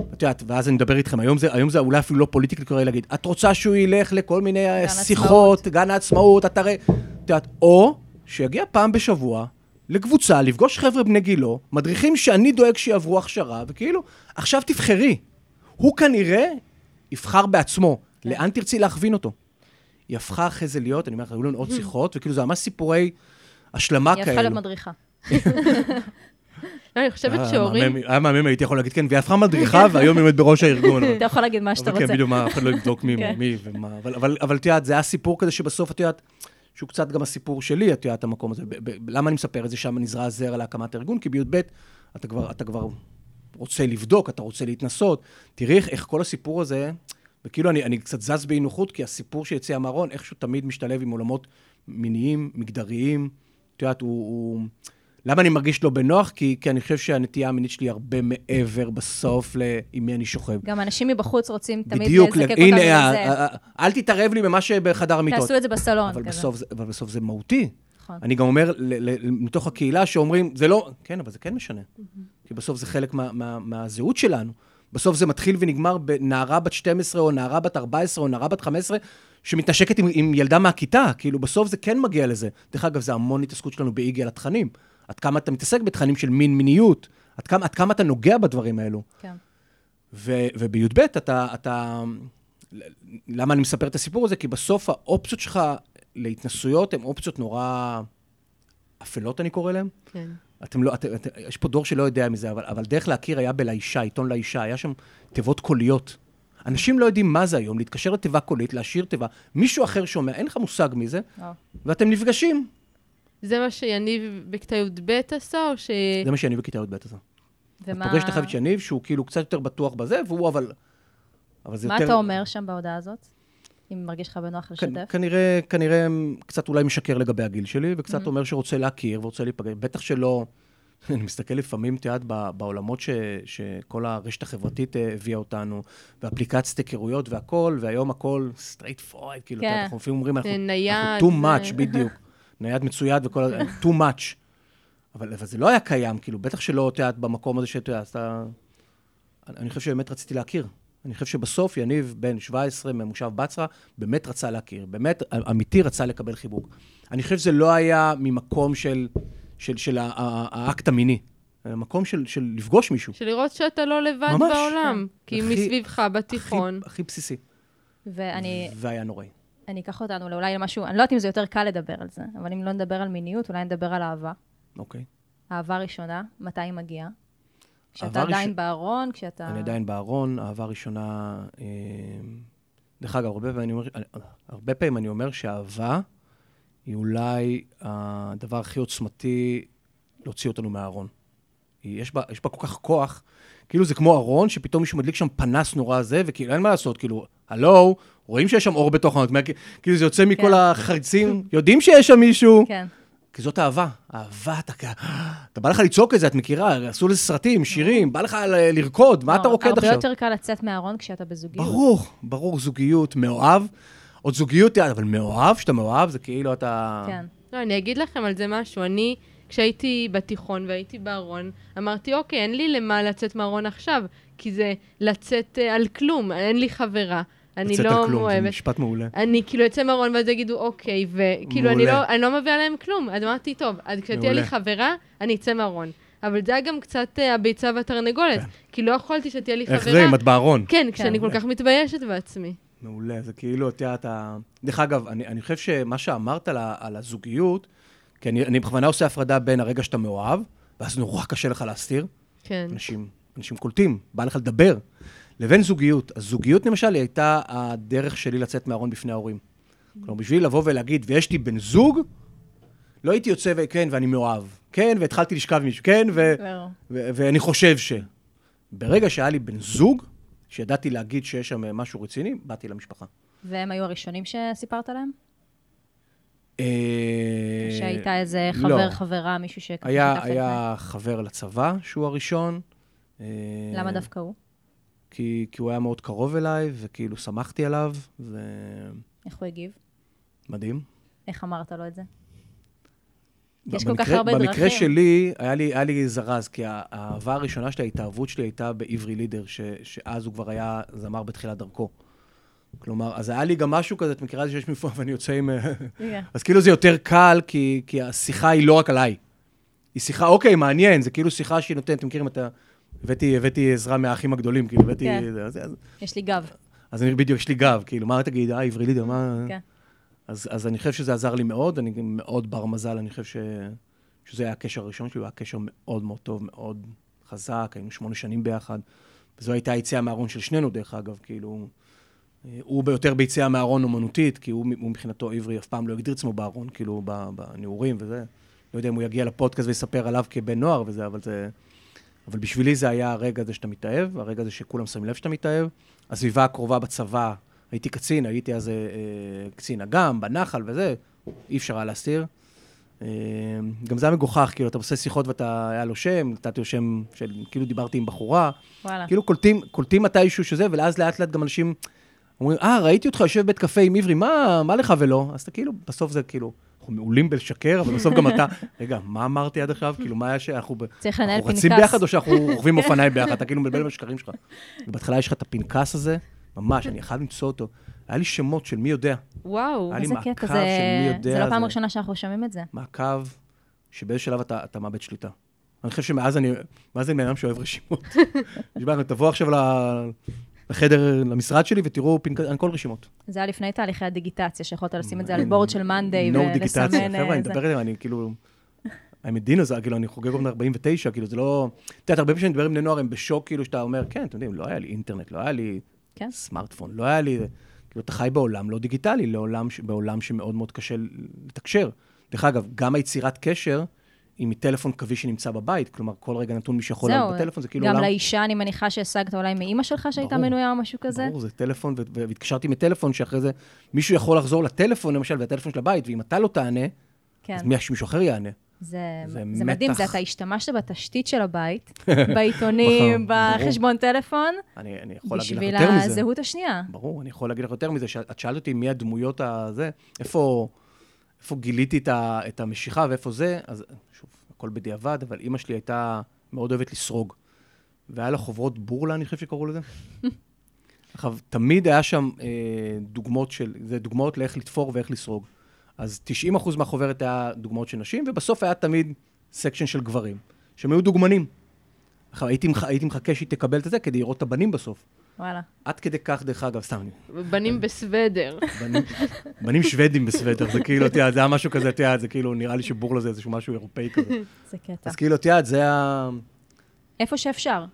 את יודעת, ואז אני מדבר איתכם, היום זה, היום זה אולי אפילו לא פוליטיקלי קורא להגיד, את רוצה שהוא ילך לכל מיני אה, שיחות, גן העצמאות, אתרי... את יודעת, או שיגיע פעם בשבוע לקבוצה, לפגוש חבר'ה בני גילו, מדריכים שאני דואג שיעברו הכשרה, וכאילו, עכשיו תבחרי. הוא כנראה יבחר בעצמו, לאן תרצי להכווין אותו. היא הפכה אחרי זה להיות, אני אומר לך, היו לנו עוד שיחות, וכאילו זה ממש סיפורי השלמה היא הפכה כאלו. לא, אני חושבת היה שהורים... היה מהמם, הייתי יכול להגיד כן, והיא הפכה מדריכה, והיום היא עומדת בראש הארגון. אתה יכול להגיד מה שאתה כן, רוצה. בדיוק, מה, אף אחד לא יבדוק מי כן. ומה. אבל- את יודעת, זה היה סיפור כזה שבסוף, את יודעת, שהוא קצת גם הסיפור שלי, את יודעת, המקום הזה. למה אני מספר את זה? שם נזרע זרע להקמת הארגון, כי בי"ב אתה כבר, רוצה לבדוק, אתה רוצה להתנסות. תראי איך, כל הסיפור הזה, וכאילו אני, אני קצת זז באי נוחות, כי הסיפור שיציאה מהארון, איכשהו תמיד משתלב עם עולמות מיניים, מגדריים. את יודעת, הוא... הוא... למה אני מרגיש לא בנוח? כי, כי אני חושב שהנטייה המינית שלי הרבה מעבר בסוף עם מי אני שוכב. גם אנשים מבחוץ רוצים תמיד בדיוק, לזקק אותנו הנה, לזה. ה- ה- אל תתערב לי במה שבחדר המיטות. תעשו את זה בסלון. אבל. בסוף, זה- אבל בסוף זה מהותי. נכון. אני גם אומר, מתוך הקהילה שאומרים, זה לא, כן, אבל זה כן משנה. כי בסוף זה חלק מה, מה, מהזהות שלנו. בסוף זה מתחיל ונגמר בנערה בת 12, או נערה בת 14, או נערה בת 15, שמתנשקת עם, עם ילדה מהכיתה. כאילו, בסוף זה כן מגיע לזה. דרך אגב, זה המון התעסקות שלנו באיגי על התכנים. עד כמה אתה מתעסק בתכנים של מין מיניות, עד כמה, עד כמה אתה נוגע בדברים האלו. כן. ו- ובי"ב אתה, אתה... למה אני מספר את הסיפור הזה? כי בסוף האופציות שלך להתנסויות הן אופציות נורא אפלות, אני קורא להן. כן. אתם לא, את, את, יש פה דור שלא יודע מזה, אבל, אבל דרך להכיר היה בלאישה, עיתון לאישה, היה שם תיבות קוליות. אנשים לא יודעים מה זה היום, להתקשר לתיבה קולית, להשאיר תיבה. מישהו אחר שומע, אין לך מושג מי זה, וואו. ואתם נפגשים. זה מה שיניב בכיתה י"ב עשה, או ש... זה מה שאני בכיתה י"ב עשה. ומה פוגש את החבר'ה של יניב, שהוא כאילו קצת יותר בטוח בזה, והוא אבל... אבל זה מה יותר... אתה אומר שם בהודעה הזאת? אם מרגיש לך בנוח כ- לשתף? כנראה, כנראה קצת אולי משקר לגבי הגיל שלי, וקצת Mm-hmm. אומר שרוצה להכיר ורוצה להיפגש. בטח שלא... אני מסתכל לפעמים, את יודעת, ב- בעולמות ש, שכל הרשת החברתית אה, הביאה אותנו, ואפליקציית היכרויות והכל, והיום הכל straight forward, כאילו, כן. אנחנו לפעמים אומרים, אנחנו, נייד, אנחנו too זה- much, בדיוק. נייד מצויד וכל ה... too much. אבל, אבל זה לא היה קיים, כאילו, בטח שלא, את יודעת, במקום הזה שאתה אתה... אני חושב שבאמת רציתי להכיר. אני חושב שבסוף יניב, בן 17, ממושב בצרה, באמת רצה להכיר. באמת, אמיתי רצה לקבל חיבוק. אני חושב שזה לא היה ממקום של, של, של האקט המיני. אלא מקום של, של לפגוש מישהו. של לראות שאתה לא לבד ממש, בעולם. כי הכי- מסביבך בתיכון. הכי, הכי בסיסי. ואני והיה נוראי. אני אקח אותנו לאולי למשהו, אני לא יודעת אם זה יותר קל לדבר על זה, אבל אם לא נדבר על מיניות, אולי נדבר על אהבה. אוקיי. אהבה ראשונה, מתי היא מגיעה? כשאתה עדיין ראש- בארון, כשאתה... אני עדיין בארון, אהבה ראשונה... אה, דרך אגב, הרבה פעמים אומר, הרבה פעמים אני אומר שאהבה היא אולי הדבר הכי עוצמתי להוציא אותנו מהארון. יש בה, יש בה כל כך כוח, כאילו זה כמו ארון, שפתאום מישהו מדליק שם פנס נורא זה, וכאילו אין מה לעשות, כאילו, הלו, רואים שיש שם אור בתוך הארון, כאילו זה יוצא מכל כן. החריצים, יודעים שיש שם מישהו, כן. כי זאת אהבה. אהבה, אתה, כ- אתה בא לך לצעוק את זה, את מכירה, עשו לזה סרטים, שירים, בא לך ל- לרקוד, מה אתה לא, רוקד עכשיו? הרבה יותר קל לצאת מהארון כשאתה בזוגיות. ברור, ברור, זוגיות, מאוהב. עוד זוגיות, אבל מאוהב, שאתה מאוהב, זה כאילו אתה... כן. לא, אני אגיד לכם על זה משהו. אני, כשהייתי בתיכון והייתי בארון, אמרתי, אוקיי, אין לי למה לצאת מהארון עכשיו, כי זה לצאת אה, על כלום, אין לי חברה. אני לצאת לא על כלום, זה מאוהבת. משפט מעולה. אני כאילו אצא מהארון ואז יגידו, אוקיי, וכאילו, אני. לא, אני לא מביאה להם כלום. אז אמרתי, טוב, אז כשתהיה לי. חברה, אני אצא מהארון. אבל זה היה גם קצת אה, הביצה והתרנגולת, כן. כי לא יכולתי שתהיה לי חברה. איך זה אם את בארון? כן, כשאני כל. כך מתביישת בעצמי. מעולה, זה כאילו, את יודעת. דרך אגב, אני, אני חושב שמה שאמרת על, על הזוגיות, כי אני, אני בכוונה עושה הפרדה בין הרגע שאתה מאוהב, ואז נורא קשה לך להסתיר, כן. אנשים, אנשים קולטים, בא לך לדבר, לבין זוגיות. אז זוגיות, למשל, היא הייתה הדרך שלי לצאת מהארון בפני ההורים. כלומר, בשביל לבוא ולהגיד, ויש לי בן זוג, לא הייתי יוצא, וכן, ואני מאוהב. כן, והתחלתי לשכב עם מישהו, כן, ו... ברור. ו- ואני חושב ש... ברגע שהיה לי בן זוג, שידעתי להגיד שיש שם משהו רציני, באתי למשפחה. והם היו הראשונים שסיפרת להם? אה, שהייתה איזה לא. חבר, חברה, מישהו שככה היה, שיתף היה חבר לצבא, שהוא הראשון. אה? למה דווקא הוא? כי, כי הוא היה מאוד קרוב אליי, וכאילו שמחתי עליו, איך הוא הגיב? ומדהים. איך אמרת לו את זה? יש כל במקרה- כך הרבה במקרה דרכים. שלי, היה לי, היה לי זרז, כי האהבה הראשונה שלי, ההתאהבות שלי הייתה בעברי לידר, ש, שאז הוא כבר היה זמר בתחילת דרכו. כלומר, אז היה לי גם משהו כזה, את מכירה את זה שיש מפורט ואני יוצא עם... אז כאילו זה יותר קל, כי, כי השיחה היא לא רק עליי. היא שיחה, אוקיי, מעניין, זה כאילו שיחה שהיא נותנת, אתם מכירים את ה... הבאתי, הבאתי עזרה מהאחים הגדולים, כאילו, הבאתי... כן. אז, אז, יש לי גב. אז אני בדיוק, יש לי גב, כאילו, מה תגיד, אה, עברי לידר, מה... כן. אז, אז אני חושב שזה עזר לי מאוד, אני מאוד בר מזל, אני חושב ש... שזה היה הקשר הראשון שלי, הוא היה קשר מאוד מאוד טוב, מאוד חזק, היינו שמונה שנים ביחד. וזו הייתה היציאה מהארון של שנינו, דרך אגב, כאילו... הוא ביותר ביציאה מהארון אומנותית, כי הוא, הוא מבחינתו עברי אף פעם לא הגדיר עצמו בארון, כאילו, בנעורים וזה. לא יודע אם הוא יגיע לפודקאסט ויספר עליו כבן נוער וזה, אבל זה... אבל בשבילי זה היה הרגע הזה שאתה מתאהב, הרגע הזה שכולם שמים לב שאתה מתאהב. הסביבה הקרובה בצבא, הייתי קצין, הייתי אז אה, קצין אג"ם, בנחל וזה, אי אפשר היה להסתיר. אה, גם זה היה מגוחך, כאילו, אתה עושה שיחות ואתה, היה לו שם, נתתי לו שם של, כאילו דיברתי עם בחורה, וואלה. כאילו קולטים, קולטים מתישהו שזה, ואז לאט לאט גם אנשים אומרים, אה, ראיתי אותך יושב בבית קפה עם עברי, מה, מה לך ולא? אז אתה כאילו, בסוף זה כאילו, אנחנו מעולים בלשקר, אבל בסוף גם אתה, רגע, מה אמרתי עד עכשיו? כאילו, מה היה ש... אנחנו, ב- צריך לנהל אנחנו פנקס. רצים ביחד או שאנחנו רוכבים אופניים ביחד? אתה כאילו מבלבל עם השקרים שלך. ובהתחלה יש לך את הפנקס הזה, ממש, אני חייב למצוא אותו. היה לי שמות של מי יודע. וואו. איזה קטע, של זה מי יודע, זה לא פעם ראשונה שאנחנו שומעים את זה. מעקב שבאיזה שלב אתה, אתה מאבד שליטה. אני חושב שמאז אני, מאז אני בן אדם שאוהב רשימות. תבוא עכשיו לחדר, למשרד שלי, ותראו פנק... אני כל רשימות. זה היה לפני תהליכי הדיגיטציה, שיכולת לשים את זה על בורד של מאנדיי ולסמן... דיגיטציה, אה, חבר'ה, אני. מדבר איתם, אני כאילו... I'm a dinosaur, כאילו, אני חוגג עוד 49, כאילו, זה לא... את יודעת, הרבה פעמים כשאני מדבר עם בני נוער, הם בשוק, כאילו, שאתה אומר, כן, אתם יודעים, לא היה לי אינטרנט, לא היה לי כן. סמארטפון, לא היה לי... כאילו, אתה חי בעולם לא דיגיטלי, בעולם שמאוד מאוד קשה לתקשר. דרך אגב, גם היצירת קשר היא מטלפון קווי שנמצא בבית, כלומר, כל רגע נתון מי שיכול לעלות בטלפון, זה כאילו גם עולם... לאישה, אני מניחה שהשגת אולי מאימא שלך שהייתה. מנויה או משהו כזה. ברור, זה טלפון, והתקשרתי מטלפון שאחרי זה מישהו יכול לחזור לטלפון, למשל, והטלפון של הבית, ואם אתה לא תענה, כן. אז מי- מישהו אחר יענה. זה, זה זה מדהים, מתח. זה אתה השתמשת בתשתית של הבית, בעיתונים, ברור. בחשבון טלפון, אני, אני יכול להגיד לך בשביל יותר מזה. הזהות השנייה. ברור, אני יכול להגיד לך יותר מזה. שאת שאלת אותי מי הדמויות הזה, איפה, איפה גיליתי את, ה, את המשיכה ואיפה זה, אז שוב, הכל בדיעבד, אבל אימא שלי הייתה מאוד אוהבת לסרוג. והיה לה חוברות בורלה, אני חושב שקראו לזה. עכשיו, תמיד היה שם אה, דוגמאות של, זה דוגמאות לאיך לתפור ואיך לסרוג. אז 90% מהחוברת היה דוגמאות של נשים, ובסוף היה תמיד סקשן של גברים, שהם היו דוגמנים. עכשיו, הייתי, מח- הייתי מחכה שהיא תקבל את זה כדי לראות את הבנים בסוף. וואלה. עד כדי כך, דרך אגב, סתם, אני- בנים בסוודר. בנים, בנים שוודים בסוודר, זה כאילו, את יודעת, זה היה משהו כזה, את יודעת, זה כאילו, נראה לי שבורלה זה איזשהו משהו אירופאי כזה. זה קטע. אז כאילו, את יודעת, זה ה... איפה שאפשר.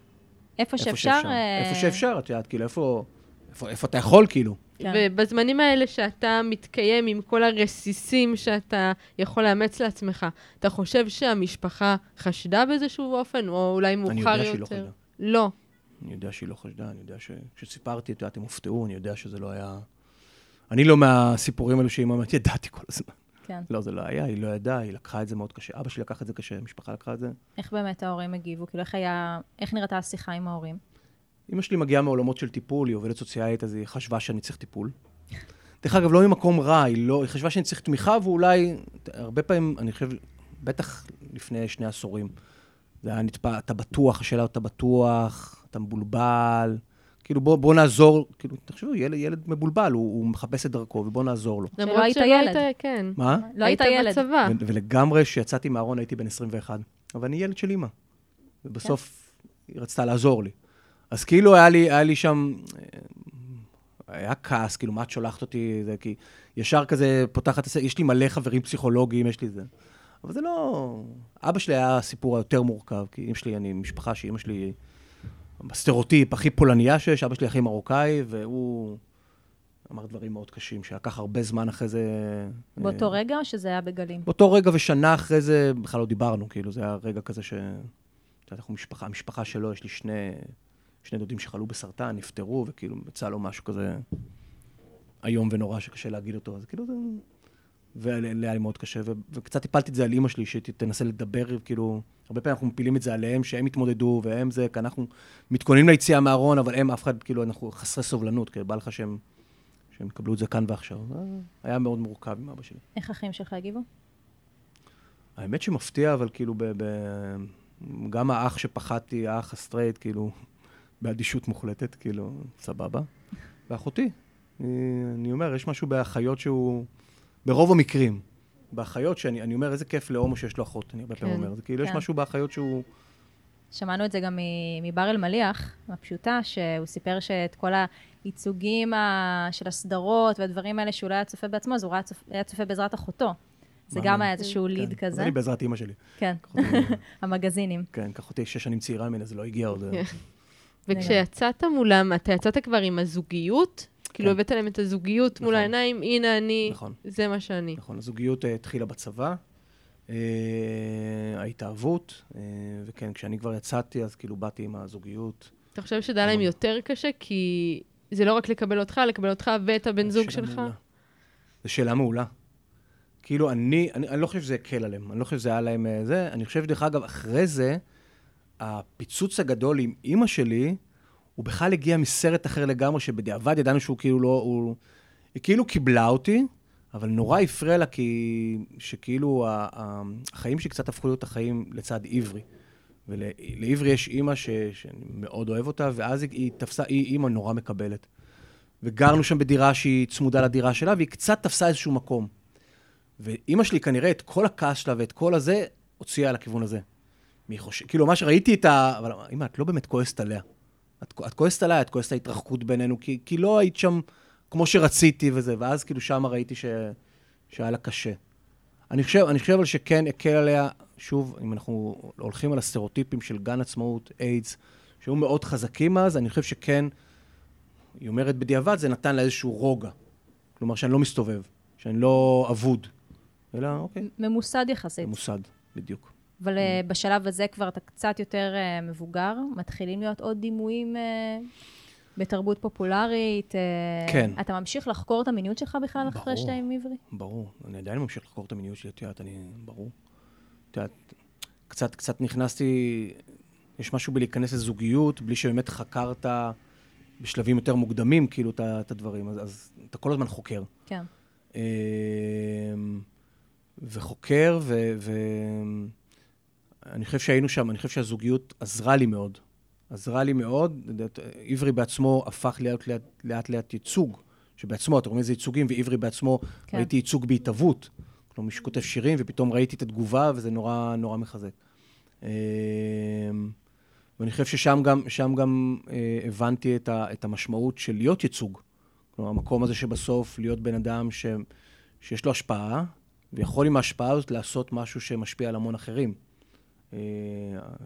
איפה שאפשר... אה, איפה שאפשר, את יודעת, כאילו, איפה... איפה, איפה אתה יכול, כאילו? כן. ובזמנים האלה שאתה מתקיים עם כל הרסיסים שאתה יכול לאמץ לעצמך, אתה חושב שהמשפחה חשדה באיזשהו אופן, או אולי מאוחר יודע יותר? שהיא לא חשדה. לא. אני יודע שהיא לא חשדה, אני יודע ש... כשסיפרתי, את יודעת, הם הופתעו, אני יודע שזה לא היה... אני לא מהסיפורים האלו שאמא אומרת, ידעתי כל הזמן. כן. לא, זה לא היה, היא לא ידעה, היא לקחה את זה מאוד קשה. אבא שלי לקח את זה קשה, המשפחה לקחה את זה. איך באמת ההורים הגיבו? כאילו, איך היה... איך נראתה השיחה עם ההורים? אמא שלי מגיעה מעולמות של טיפול, היא עובדת סוציאלית, אז היא חשבה שאני צריך טיפול. דרך אגב, לא ממקום רע, היא לא, היא חשבה שאני צריך תמיכה, ואולי, הרבה פעמים, אני חושב, בטח לפני שני עשורים, זה היה נתפע, אתה בטוח, השאלה אתה בטוח, אתה מבולבל, כאילו בוא, בוא נעזור, כאילו, תחשבו, ילד, ילד מבולבל, הוא, הוא מחפש את דרכו, ובוא נעזור לו. למרות היית ילד. כן. מה? לא היית ילד. בצבא. ו- ולגמרי, כשיצאתי מהארון הייתי בן 21, אבל אני ילד של אימא. ובסוף היא רצתה לעזור לי. אז כאילו היה לי, היה לי שם, אה, היה כעס, כאילו, מה את שולחת אותי? זה כי ישר כזה פותחת, יש לי מלא חברים פסיכולוגיים, יש לי זה. אבל זה לא... אבא שלי היה הסיפור היותר מורכב, כי אמא שלי, אני משפחה שאימא שלי, בסטריאוטיפ הכי פולניה שיש, אבא שלי הכי מרוקאי, והוא אמר דברים מאוד קשים, שלקח הרבה זמן אחרי זה... אה, באותו רגע או שזה היה בגלים? באותו רגע ושנה אחרי זה בכלל לא דיברנו, כאילו, זה היה רגע כזה ש... את יודעת, אנחנו משפחה, המשפחה שלו, יש לי שני, שני דודים שחלו בסרטן, נפטרו, וכאילו, יצא לו משהו כזה איום ונורא שקשה להגיד אותו, אז כאילו זה... והיה לי מאוד קשה, ו- וקצת הפלתי את זה על אימא שלי, שתנסה לדבר, כאילו, הרבה פעמים אנחנו מפילים את זה עליהם, שהם יתמודדו, והם זה, כי אנחנו מתכוננים ליציאה מהארון, אבל הם, אף אחד, כאילו, אנחנו חסרי סובלנות, כי בא לך שהם, שהם יקבלו את זה כאן ועכשיו. היה מאוד מורכב עם אבא שלי. איך אחים שלך הגיבו? האמת שמפתיע, אבל כאילו, ב, ב, גם האח שפחדתי, האח הסטרייט, כאילו, באדישות מוחלטת, כאילו, סבבה. ואחותי, אני, אני אומר, יש משהו באחיות שהוא, ברוב המקרים, באחיות שאני אני אומר, איזה כיף להומו שיש לו אחות, אני הרבה פעמים כן, אומר, זה כאילו, יש כן. משהו באחיות שהוא... שמענו את זה גם מ- מבר אלמליח, הפשוטה, שהוא סיפר שאת כל הייצוגים של הסדרות והדברים האלה שהוא לא היה צופה בעצמו, אז הוא היה צופה, היה צופה בעזרת אחותו. זה. גם היה איזשהו ליד כן. כזה. אני בעזרת אימא שלי. כן, המגזינים. כן, כך אותי שש שנים צעירה ממנה, זה לא הגיע עוד. וכשיצאת מולם, אתה יצאת כבר עם הזוגיות? כאילו כן. הבאת להם את הזוגיות מול נכון. העיניים, הנה אני, נכון. זה מה שאני. נכון, הזוגיות אה, התחילה בצבא, אה, ההתאהבות, אה, וכן, כשאני כבר יצאתי, אז כאילו באתי עם הזוגיות. אתה חושב שזה היה להם. יותר קשה? כי זה לא רק לקבל אותך, לקבל אותך ואת הבן זוג שלך? מעולה. זו שאלה מעולה. כאילו, אני, אני, אני לא חושב שזה הקל עליהם, אני לא חושב שזה היה להם זה. אני חושב, דרך אגב, אחרי זה, הפיצוץ הגדול עם אימא שלי, הוא בכלל הגיע מסרט אחר לגמרי, שבדיעבד ידענו שהוא כאילו לא... הוא, היא כאילו קיבלה אותי, אבל נורא הפריע לה, כי... שכאילו ה, ה, החיים שלי קצת הפכו להיות החיים לצד עברי. ולעברי יש אימא ש, שאני מאוד אוהב אותה, ואז היא, היא תפסה, היא אימא נורא מקבלת. וגרנו שם בדירה שהיא צמודה לדירה שלה, והיא קצת תפסה איזשהו מקום. ואימא שלי כנראה, את כל הכעס שלה ואת כל הזה, הוציאה לכיוון הזה. מי חושב, כאילו, מה שראיתי את ה... אבל אמא, את לא באמת כועסת עליה. את, את כועסת עליה, את כועסת ההתרחקות בינינו, כי, כי לא היית שם כמו שרציתי וזה, ואז כאילו שם ראיתי ש, שהיה לה קשה. אני חושב, אני חושב אבל שכן הקל עליה, שוב, אם אנחנו הולכים על הסטריאוטיפים של גן עצמאות, איידס, שהיו מאוד חזקים אז, אני חושב שכן, היא אומרת בדיעבד, זה נתן לה איזשהו רוגע. כלומר, שאני לא מסתובב, שאני לא אבוד, אלא אוקיי, ממוסד יחסית. ממוסד, בדיוק. אבל אה, בשלב הזה כבר אתה קצת יותר אה, מבוגר, מתחילים להיות עוד דימויים אה, בתרבות פופולרית. אה, כן. אתה ממשיך לחקור את המיניות שלך בכלל אחרי ברור. שאתה עם עברי? ברור, אני עדיין ממשיך לחקור את המיניות שלי, את יודעת, אני, ברור. את יודעת, קצת, קצת נכנסתי, יש משהו בלהיכנס לזוגיות, בלי שבאמת חקרת בשלבים יותר מוקדמים, כאילו, את הדברים, אז, אז אתה כל הזמן חוקר. כן. וחוקר, ו... ו... אני חושב שהיינו שם, אני חושב שהזוגיות עזרה לי מאוד. עזרה לי מאוד. עברי בעצמו הפך להיות לאט לאט, לאט ייצוג, שבעצמו, אתה רואה איזה ייצוגים, ועברי בעצמו, כן. ראיתי ייצוג בהתהוות. כלומר, מישהו כותב שירים, ופתאום ראיתי את התגובה, וזה נורא, נורא מחזק. אמ, ואני חושב ששם גם, שם גם אה, הבנתי את, ה, את המשמעות של להיות ייצוג. כלומר, המקום הזה שבסוף להיות בן אדם ש, שיש לו השפעה, ויכול עם ההשפעה הזאת לעשות משהו שמשפיע על המון אחרים. אה,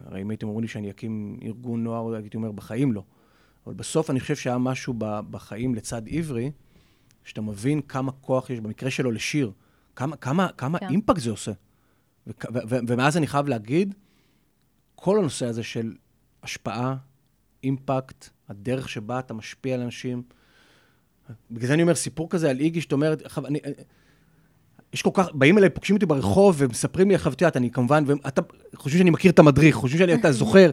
הרי אם הייתם אומרים לי שאני אקים ארגון נוער, הייתי אומר, בחיים לא. אבל בסוף אני חושב שהיה משהו בחיים לצד עברי, שאתה מבין כמה כוח יש, במקרה שלו לשיר, כמה, כמה, כמה כן. אימפקט זה עושה. וכ- ו- ו- ומאז אני חייב להגיד, כל הנושא הזה של השפעה, אימפקט, הדרך שבה אתה משפיע על אנשים, בגלל זה אני אומר, סיפור כזה על איגי, שאת אומרת, אני, יש כל כך, באים אליי, פוגשים אותי ברחוב ומספרים לי, עכשיו, את אני כמובן, ואתה, חושבים שאני מכיר את המדריך, חושבים שאני, אתה זוכר,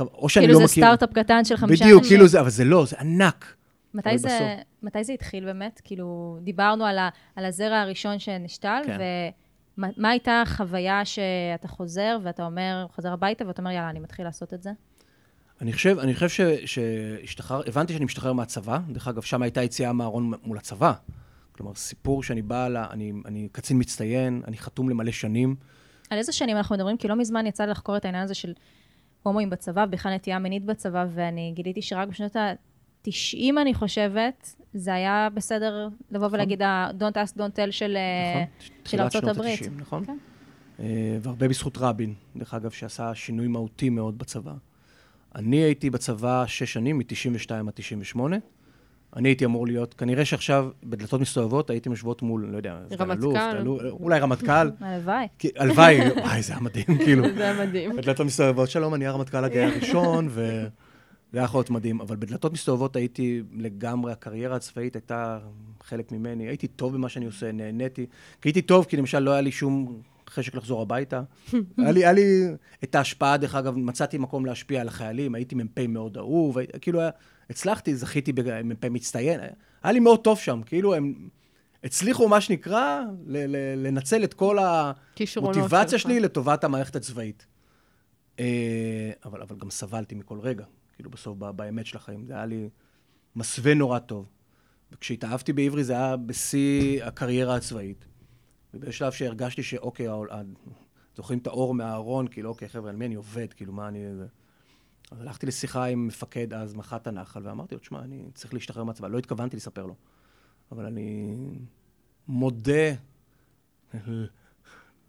או שאני כאילו לא זה מכיר. סטארט-אפ קטן של חמישה בדיוק, אנשים. כאילו זה, אבל זה לא, זה ענק. מתי זה. מתי זה התחיל באמת? כאילו, דיברנו על, ה, על הזרע הראשון שנשתל, כן. ומה מה הייתה החוויה שאתה חוזר, ואתה אומר, חוזר הביתה, ואתה אומר, יאללה, אני מתחיל לעשות את זה? אני חושב, אני חושב שהשתחרר, הבנתי שאני משתחרר מהצבא, דרך אגב, שם הייתה יציאה מהארון מול הצבא. כלומר, סיפור שאני בא, לה, אני, אני קצין מצטיין, אני חתום למלא שנים. על איזה שנים אנחנו מדברים? כי לא מזמן יצא לי לחקור את העניין הזה של הומואים בצבא, בכלל נטייה מינית בצבא, ואני גיליתי שרק בשנות ה-90, אני חושבת, זה היה בסדר לבוא ולהגיד ה-Don't ask, don't tell של, אה, נכון? של תחילת ארצות שנות הברית. ה-90, נכון? כן. אה, והרבה בזכות רבין, דרך אגב, שעשה שינוי מהותי מאוד בצבא. אני הייתי בצבא שש שנים, מ-92 עד 98. אני הייתי אמור להיות, כנראה שעכשיו בדלתות מסתובבות הייתם יושבות מול, לא יודע, רמטכ"ל. אולי רמטכ"ל. הלוואי. הלוואי, וואי, זה היה מדהים, כאילו. זה היה מדהים. בדלתות מסתובבות, שלום, אני הרמטכ"ל הגאה הראשון, וזה היה יכול להיות מדהים. אבל בדלתות מסתובבות הייתי לגמרי, הקריירה הצבאית הייתה חלק ממני. הייתי טוב במה שאני עושה, נהניתי. כי הייתי טוב, כי למשל לא היה לי שום חשק לחזור הביתה. היה לי, היה לי את ההשפעה, דרך אגב, מצאתי מקום להשפיע על החיילים, הייתי מ"פ מאוד אהוב, כאילו, היה- הצלחתי, זכיתי במ"פ מצטיין. היה לי מאוד טוב שם, כאילו, הם הצליחו, מה שנקרא, ל- ל- לנצל את כל ה... כישרונות מוטיבציה שלך. שלי לטובת המערכת הצבאית. אה, אבל, אבל גם סבלתי מכל רגע, כאילו בסוף, באמת של החיים. זה היה לי מסווה נורא טוב. וכשהתאהבתי בעברי זה היה בשיא הקריירה הצבאית. ובאיזשהו שלב שהרגשתי שאוקיי, העול- ה- זוכרים את האור מהארון, כאילו, אוקיי, חבר'ה, על מי אני עובד? כאילו, מה אני... אז הלכתי לשיחה עם מפקד אז, מח"ט הנחל, ואמרתי לו, תשמע, אני צריך להשתחרר מהצבא. לא התכוונתי לספר לו, אבל אני מודה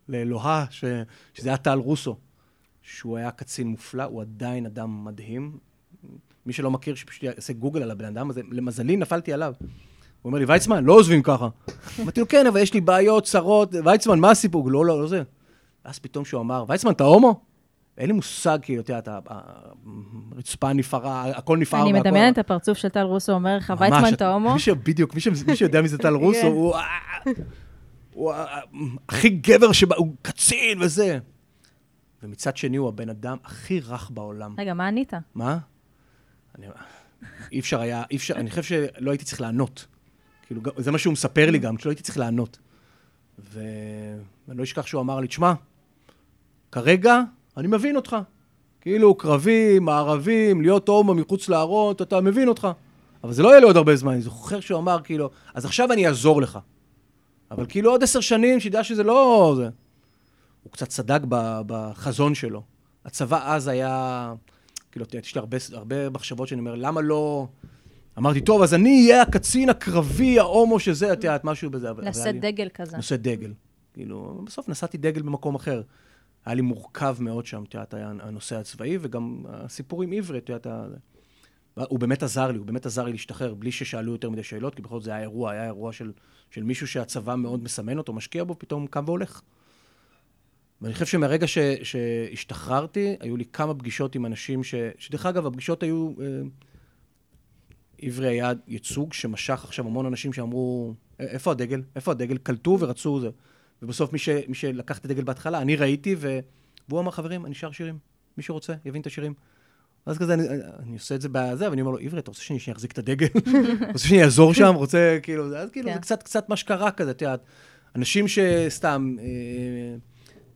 לאלוהה, ש... שזה היה טל רוסו, שהוא היה קצין מופלא, הוא עדיין אדם מדהים. מי שלא מכיר, שפשוט יעשה גוגל על הבן אדם הזה, למזלי נפלתי עליו. הוא אומר לי, ויצמן, לא עוזבים ככה. אמרתי לו, כן, אבל יש לי בעיות, צרות, ויצמן, מה הסיפור? לא, לא, לא זה. ואז פתאום שהוא אמר, ויצמן, אתה הומו? אין לי מושג, כאילו, אתה יודע, הרצפה נפערה, הכל נפער. אני מדמיינת את הפרצוף של טל רוסו אומר לך, ממש, ויצמן, אתה הומו? מי ש... בדיוק, מי, שיודע מי זה טל רוסו, כן. הוא... הוא ה- הכי גבר שבא, הוא קצין וזה. ומצד שני, הוא הבן אדם הכי רך בעולם. רגע, מה ענית? מה? אני... אי אפשר היה, אי אפשר, אני חושב שלא הייתי צריך לענות. כאילו, זה מה שהוא מספר לי גם, שלא הייתי צריך לענות. ואני לא אשכח שהוא אמר לי, תשמע, כרגע אני מבין אותך. כאילו, קרבים, מערבים, להיות הומו מחוץ לארון, אתה- מבין אותך. אבל זה לא יהיה לי עוד הרבה זמן. אני זוכר שהוא אמר, כאילו, אז עכשיו אני אעזור לך. אבל כאילו עוד עשר שנים, שידע שזה לא... זה. הוא קצת צדק בחזון שלו. הצבא אז היה, כאילו, יש לי הרבה, הרבה מחשבות שאני אומר, למה לא... אמרתי, טוב, אז אני אהיה הקצין הקרבי, ההומו שזה, את יודעת, משהו בזה. נושא דגל כזה. נושא דגל. כאילו, בסוף נשאתי דגל במקום אחר. היה לי מורכב מאוד שם, את יודעת, הנושא הצבאי, וגם הסיפור עם עברי, את יודעת, הוא באמת עזר לי, הוא באמת עזר לי להשתחרר, בלי ששאלו יותר מדי שאלות, כי בכל זאת זה היה אירוע, היה אירוע של, של מישהו שהצבא מאוד מסמן אותו, משקיע בו, פתאום קם והולך. ואני חושב שמהרגע ש, שהשתחררתי, היו לי כמה פגישות עם אנשים ש... שדרך אגב, הפגישות היו... אה, עברי היה ייצוג שמשך עכשיו המון אנשים שאמרו, "א- איפה הדגל? איפה הדגל? קלטו ורצו זה. ובסוף מי, ש, מי שלקח את הדגל בהתחלה, אני ראיתי, ו... והוא אמר, חברים, אני שר שירים. מי שרוצה, יבין את השירים. אז כזה, אני, אני עושה את זה בזה, ואני אומר לו, עברי, אתה רוצה שאני אחזיק את הדגל? רוצה שאני אעזור שם? רוצה, כאילו, אז כאילו, כן. זה קצת, קצת מה שקרה כזה, את יודעת. אנשים שסתם, אה,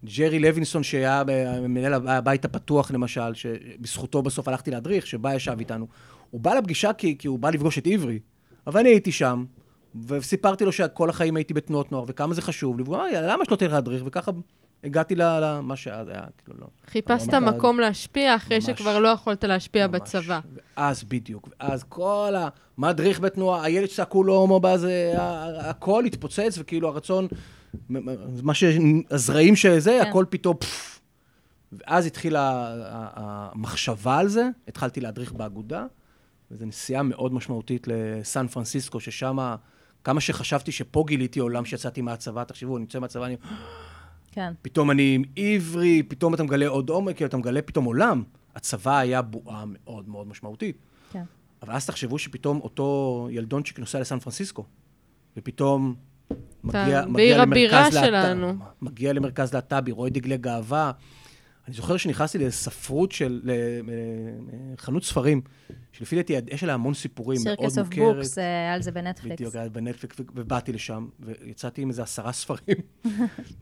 ג'רי לוינסון, שהיה מנהל הבית הפתוח, למשל, שבזכותו בסוף הלכתי להדריך, שבא ישב איתנו, הוא בא לפגישה כי, כי הוא בא לפגוש את עברי, אבל אני הייתי שם, וסיפרתי לו שכל החיים הייתי בתנועות נוער, וכמה זה חשוב לי, והוא אמר, "יאללה, למה שלא תלך להדריך? וככה הגעתי למה שאז היה, כאילו, לא. חיפשת ממש- מקום להשפיע אחרי ממש. שכבר לא יכולת להשפיע ממש. בצבא. ואז בדיוק, ואז כל המדריך בתנועה, הילד שצעקו לו הומו בזה, הכל התפוצץ, וכאילו הרצון, מה ש... הזרעים שזה, כן. הכל פתאום פפפ. ואז התחילה המחשבה על זה, התחלתי להדריך באגודה, וזו נסיעה מאוד משמעותית לסן פרנסיסקו, ששם, כמה שחשבתי שפה גיליתי עולם שיצאתי מהצבא, תחשבו, אני יוצא מהצבא, אני... כן. פתאום אני עם עברי, פתאום אתה מגלה עוד עומק, כאילו אתה מגלה פתאום עולם. הצבא היה בועה מאוד מאוד משמעותית. כן. אבל אז תחשבו שפתאום אותו ילדונצ'יק נוסע לסן פרנסיסקו, ופתאום מגיע, בעיר מגיע למרכז להט"ב- שלנו. מגיע למרכז להט"בי, רואה דגלי גאווה. אני זוכר שנכנסתי לספרות של, לחנות ספרים, שלפי דעתי יש עליה המון סיפורים, מאוד Circus of מוכרת. Books, על זה בנטפליקס. בדיוק, היה בנטפליקס, ובאתי לשם, ויצאתי עם איזה עשרה ספרים.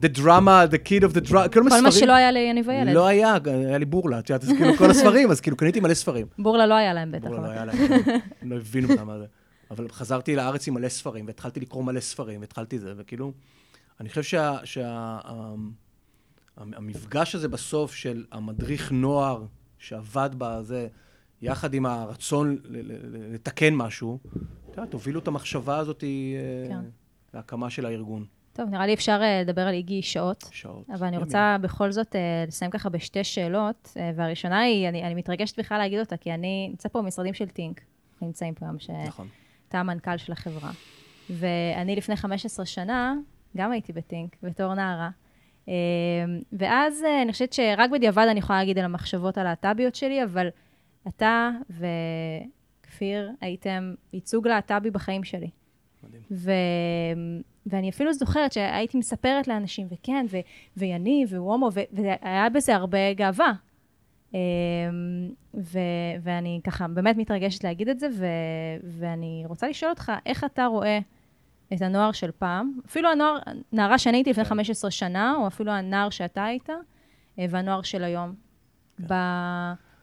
The drama, the kid of the drama, כל מיני כל מה ספרים. שלא היה ליניב הילד. לא היה, היה לי בורלה, את יודעת, אז כאילו כל הספרים, אז כאילו קניתי מלא ספרים. בורלה לא היה להם בטח. בורלה לא היה להם, הם לא הבינו בכלל מה זה. אבל חזרתי לארץ עם מלא ספרים, והתחלתי לקרוא מלא ספרים, והתחלתי זה, וכאילו, אני חושב שה... המפגש הזה בסוף של המדריך נוער שעבד בזה, יחד עם הרצון לתקן משהו, את יודעת, הובילו את המחשבה הזאת אה, כן. להקמה של הארגון. טוב, נראה לי אפשר אה, לדבר על איגי שעות. שעות. אבל אני ימים. רוצה בכל זאת אה, לסיים ככה בשתי שאלות, והראשונה היא, אני, אני מתרגשת בכלל להגיד אותה, כי אני נמצא פה במשרדים של טינק, אנחנו נמצאים פה היום, שאתה נכון. המנכ"ל של החברה. ואני לפני 15 שנה, גם הייתי בטינק, בתור נערה. אה, ואז אה, אני חושבת שרק בדיעבד אני יכולה להגיד על המחשבות הלהט"ביות שלי, אבל אתה וכפיר הייתם ייצוג להט"בי בחיים שלי. מדהים. ו... ואני אפילו זוכרת שהייתי מספרת לאנשים, וכן, ו... ויניב, והוא הומו, ו... והיה בזה הרבה גאווה. אמ, ו... ואני ככה באמת מתרגשת להגיד את זה, ו... ואני רוצה לשאול אותך, איך אתה רואה את הנוער של פעם, אפילו הנוער, נערה שאני הייתי לפני כן. 15 שנה, או אפילו הנער שאתה היית, אה, והנוער של היום. כן. ב...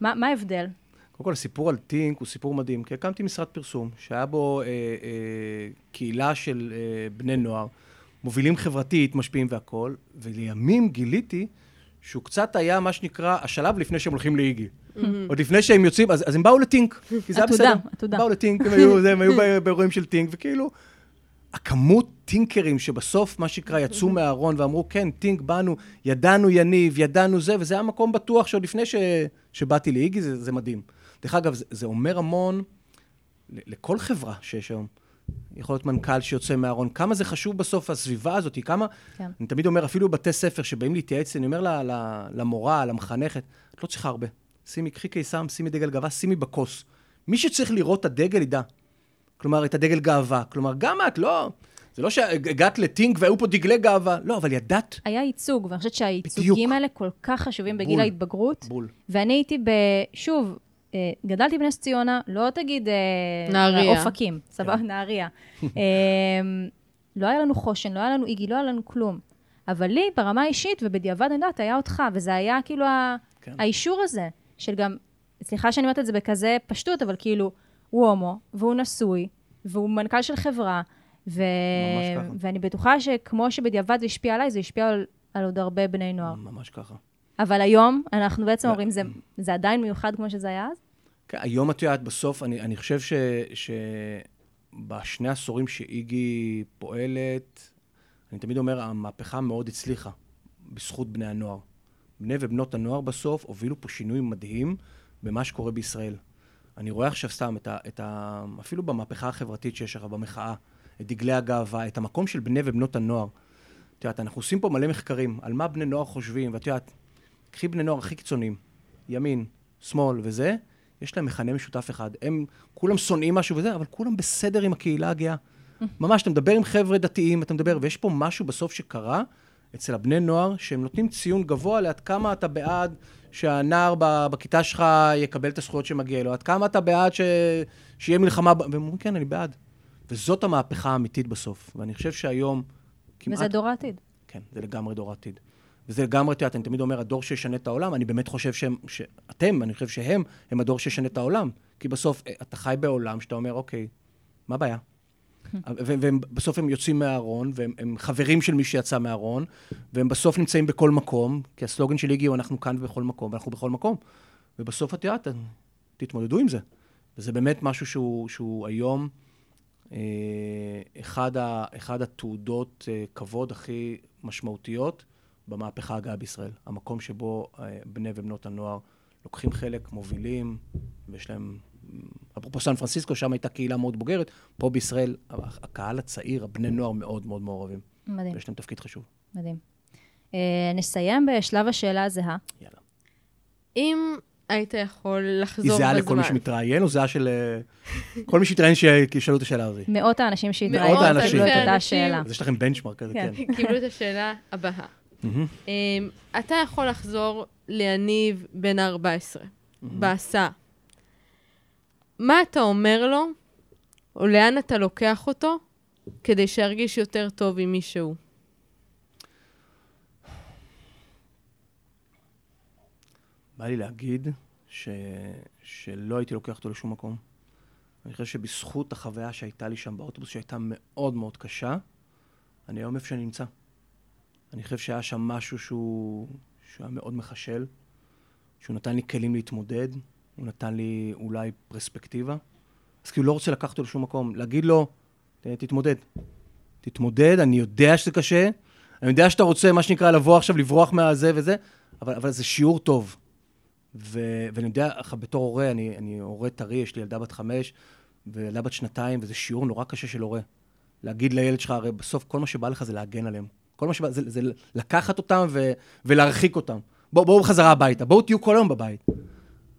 מה, מה ההבדל? קודם כל, הסיפור על טינק הוא סיפור מדהים, כי הקמתי משרד פרסום, שהיה בו אה, אה, קהילה של אה, בני נוער, מובילים חברתית, משפיעים והכול, ולימים גיליתי שהוא קצת היה מה שנקרא השלב לפני שהם הולכים לאיגי. עוד לפני שהם יוצאים, אז, אז הם באו לטינק, כי זה היה עתודה, בסדר. עתודה. באו לטינק, הם היו, הם באירועים של טינק, וכאילו, הכמות טינקרים שבסוף, מה שנקרא, יצאו מהארון ואמרו, כן, טינק, באנו, ידענו יניב, ידענו זה, וזה היה מקום בטוח שעוד לפני ש... שבאתי לאיגי, זה, זה מדהים. דרך אגב, זה, זה אומר המון לכל חברה שיש היום. יכול להיות מנכ"ל שיוצא מהארון, כמה זה חשוב בסוף הסביבה הזאת, כמה... כן. אני תמיד אומר, אפילו בתי ספר שבאים להתייעץ, אני אומר ל- ל- למורה, למחנכת, את לא צריכה הרבה. שימי, קחי קיסם, שימי דגל גאווה, שימי בכוס. מי שצריך לראות את הדגל ידע. כלומר, את הדגל גאווה. כלומר, גם את, לא... זה לא שהגעת לטינק והיו פה דגלי גאווה. לא, אבל ידעת היה ייצוג, ואני חושבת שהייצוגים בדיוק. האלה כל כך חשובים בגיל בול. ההתבגרות. בול. ואני הייתי ב... שוב, אה, גדלתי בנס ציונה, לא תגיד... אה, נהריה. אופקים, סבבה, כן. נהריה. אה, לא היה לנו חושן, לא היה לנו איגי, לא היה לנו כלום. אבל לי, ברמה האישית, ובדיעבד, אני יודעת, היה אותך, וזה היה כאילו. כן. האישור הזה, של גם, סליחה שאני אומרת את זה בכזה פשטות, אבל כאילו, הוא הומו, והוא נשוי, והוא מנכ"ל של חברה, ו... ואני בטוחה שכמו שבדיעבד זה השפיע עליי, זה השפיע על, על עוד הרבה בני נוער. ממש ככה. אבל היום, אנחנו בעצם. אומרים, זה, זה עדיין מיוחד כמו שזה היה אז? כן, היום את יודעת, בסוף, אני, אני חושב ש, שבשני עשורים שאיגי פועלת, אני תמיד אומר, המהפכה מאוד הצליחה בזכות בני הנוער. בני ובנות הנוער בסוף הובילו פה שינוי מדהים במה שקורה בישראל. אני רואה עכשיו סתם את ה, את ה... אפילו במהפכה החברתית שיש עכשיו, במחאה, את דגלי הגאווה, את המקום של בני ובנות הנוער. את יודעת, אנחנו עושים פה מלא מחקרים על מה בני נוער חושבים, ואת יודעת, קחי בני נוער הכי קיצוניים, ימין, שמאל וזה, יש להם מכנה משותף אחד. הם כולם שונאים משהו וזה, אבל כולם בסדר עם הקהילה הגאה. ממש, אתה מדבר עם חבר'ה דתיים, אתה מדבר, ויש פה משהו בסוף שקרה אצל הבני נוער, שהם נותנים ציון גבוה לעד כמה אתה בעד שהנער בכיתה שלך יקבל את הזכויות שמגיע לו, עד כמה אתה בעד ש... שיהיה מלחמה, והם אומרים, כן, אני בעד. וזאת המהפכה האמיתית בסוף. ואני חושב שהיום כמעט... וזה דור העתיד. כן, זה לגמרי דור העתיד. וזה לגמרי, את יודעת, אני תמיד אומר, הדור שישנה את העולם, אני באמת חושב שהם, שאתם, אני חושב שהם, הם הדור שישנה את העולם. כי בסוף, אה, אתה חי בעולם שאתה אומר, אוקיי, מה הבעיה? ובסוף הם יוצאים מהארון, והם הם חברים של מי שיצא מהארון, והם בסוף נמצאים בכל מקום, כי הסלוגן של איגי הוא אנחנו כאן בכל מקום, ואנחנו בכל מקום. ובסוף, את יודעת, תתמודדו עם זה. וזה באמת משהו שהוא, שהוא היום אה, אחד, אחד התעודות אה, כבוד הכי משמעותיות במהפכה הגאה בישראל. המקום שבו אה, בני ובנות הנוער לוקחים חלק, מובילים, ויש להם... אפרופו סן פרנסיסקו, שם הייתה קהילה מאוד בוגרת. פה בישראל, הקהל הצעיר, הבני נוער מאוד מאוד מעורבים. מדהים, ויש להם תפקיד חשוב. מדהים. אה, נסיים בשלב השאלה הזהה. יאללה. אם היית יכול לחזור היא בזמן. זהה לכל מי שמתראיין, או זהה של... אה, כל מי שהתראיין שישאלו את השאלה הזאת. מאות האנשים מאות שהתראיינו האנשים. קיבלו את אותה אנשים. השאלה. אז יש לכם בנצ'מרק כזה, כן. כן. קיבלו את השאלה הבאה. אמ, אתה יכול לחזור ליניב בן ה-14, בהסעה. מה אתה אומר לו, או לאן אתה לוקח אותו, כדי שירגיש יותר טוב עם מישהו? בא לי להגיד ש... שלא הייתי לוקח אותו לשום מקום. אני חושב שבזכות החוויה שהייתה לי שם באוטובוס, שהייתה מאוד מאוד קשה, אני היום איפה שאני נמצא. אני חושב שהיה שם משהו שהוא, שהוא היה מאוד מחשל, שהוא נתן לי כלים להתמודד, הוא נתן לי אולי פרספקטיבה. אז כאילו לא רוצה לקחת אותו לשום מקום, להגיד לו, "ת- תתמודד. תתמודד, אני יודע שזה קשה, אני יודע שאתה רוצה, מה שנקרא, לבוא עכשיו, לברוח מהזה וזה, אבל, אבל זה שיעור טוב. ו- ואני יודע, בתור הורה, אני, אני הורה טרי, יש לי ילדה בת חמש וילדה בת שנתיים, וזה שיעור נורא קשה של הורה. להגיד לילד שלך, הרי בסוף כל מה שבא לך זה להגן עליהם. כל מה שבא, זה, זה לקחת אותם ו- ולהרחיק אותם. בואו בוא חזרה הביתה, בואו תהיו כל היום בבית.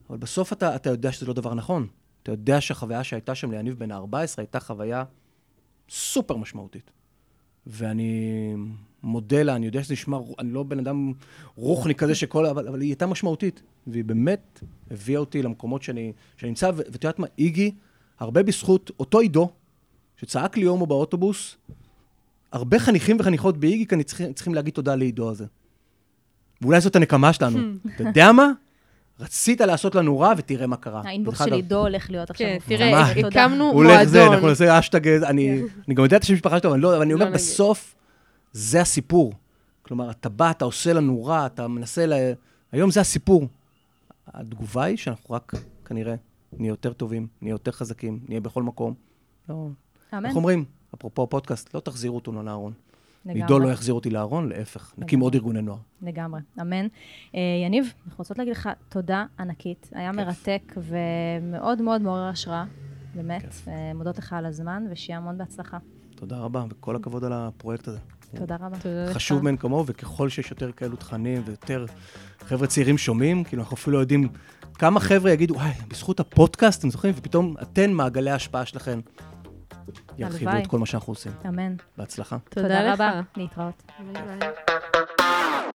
אבל בסוף אתה, אתה יודע שזה לא דבר נכון. אתה יודע שהחוויה שהייתה שם ליניב בן ה-14 הייתה חוויה סופר משמעותית. ואני מודה לה, אני יודע שזה נשמע, אני לא בן אדם רוחני כזה שכל, אבל, אבל היא הייתה משמעותית. והיא באמת הביאה אותי למקומות שאני, שאני נמצא, ואת יודעת מה, איגי, הרבה בזכות אותו עידו, שצעק לי הומו באוטובוס, הרבה חניכים וחניכות באיגי כאן צריכים, צריכים להגיד תודה לעידו הזה. ואולי זאת הנקמה שלנו. אתה יודע מה? רצית לעשות לנו רע, ותראה מה קרה. האינבוקס של עידו הולך להיות עכשיו כן. תראה. תודה. הקמנו הוא הולך זה, מועדון. אנחנו נעשה אשטג, אני, אני גם יודע את השם המשפחה שלו, אבל אני לא, אבל אני אומר, לא נגיד. בסוף, זה הסיפור. כלומר, אתה בא, אתה עושה לנו רע, אתה מנסה ל... היום זה הסיפור. התגובה היא שאנחנו רק, כנראה, נהיה יותר טובים, נהיה יותר חזקים, נהיה בכל מקום. לא, אמן. איך אומרים? אפרופו הפודקאסט, לא תחזירו אותנו לארון. לגמרי. עידו לא יחזיר אותי לארון, להפך. נקים לגמרי. עוד ארגוני נוער. לגמרי, אמן. אה, יניב, אנחנו רוצות להגיד לך תודה ענקית. היה כיף. מרתק ומאוד מאוד מעורר השראה, באמת. אה, מודות לך על הזמן, ושיהיה המון בהצלחה. תודה רבה, וכל הכבוד על הפרויקט הזה. תודה רבה. תודה. חשוב מאין כמוהו, וככל שיש יותר כאלו תכנים ויותר חבר'ה צעירים שומעים, כאילו אנחנו אפילו לא יודעים כמה חבר'ה יגידו, וואי, בזכות הפודקאסט, אתם זוכרים? ופתאום אתן, מעגלי ההשפעה שלכם, ירחיבו. את כל מה שאנחנו עושים. אמן. בהצלחה. תודה לך. רבה. להתראות. ביי ביי.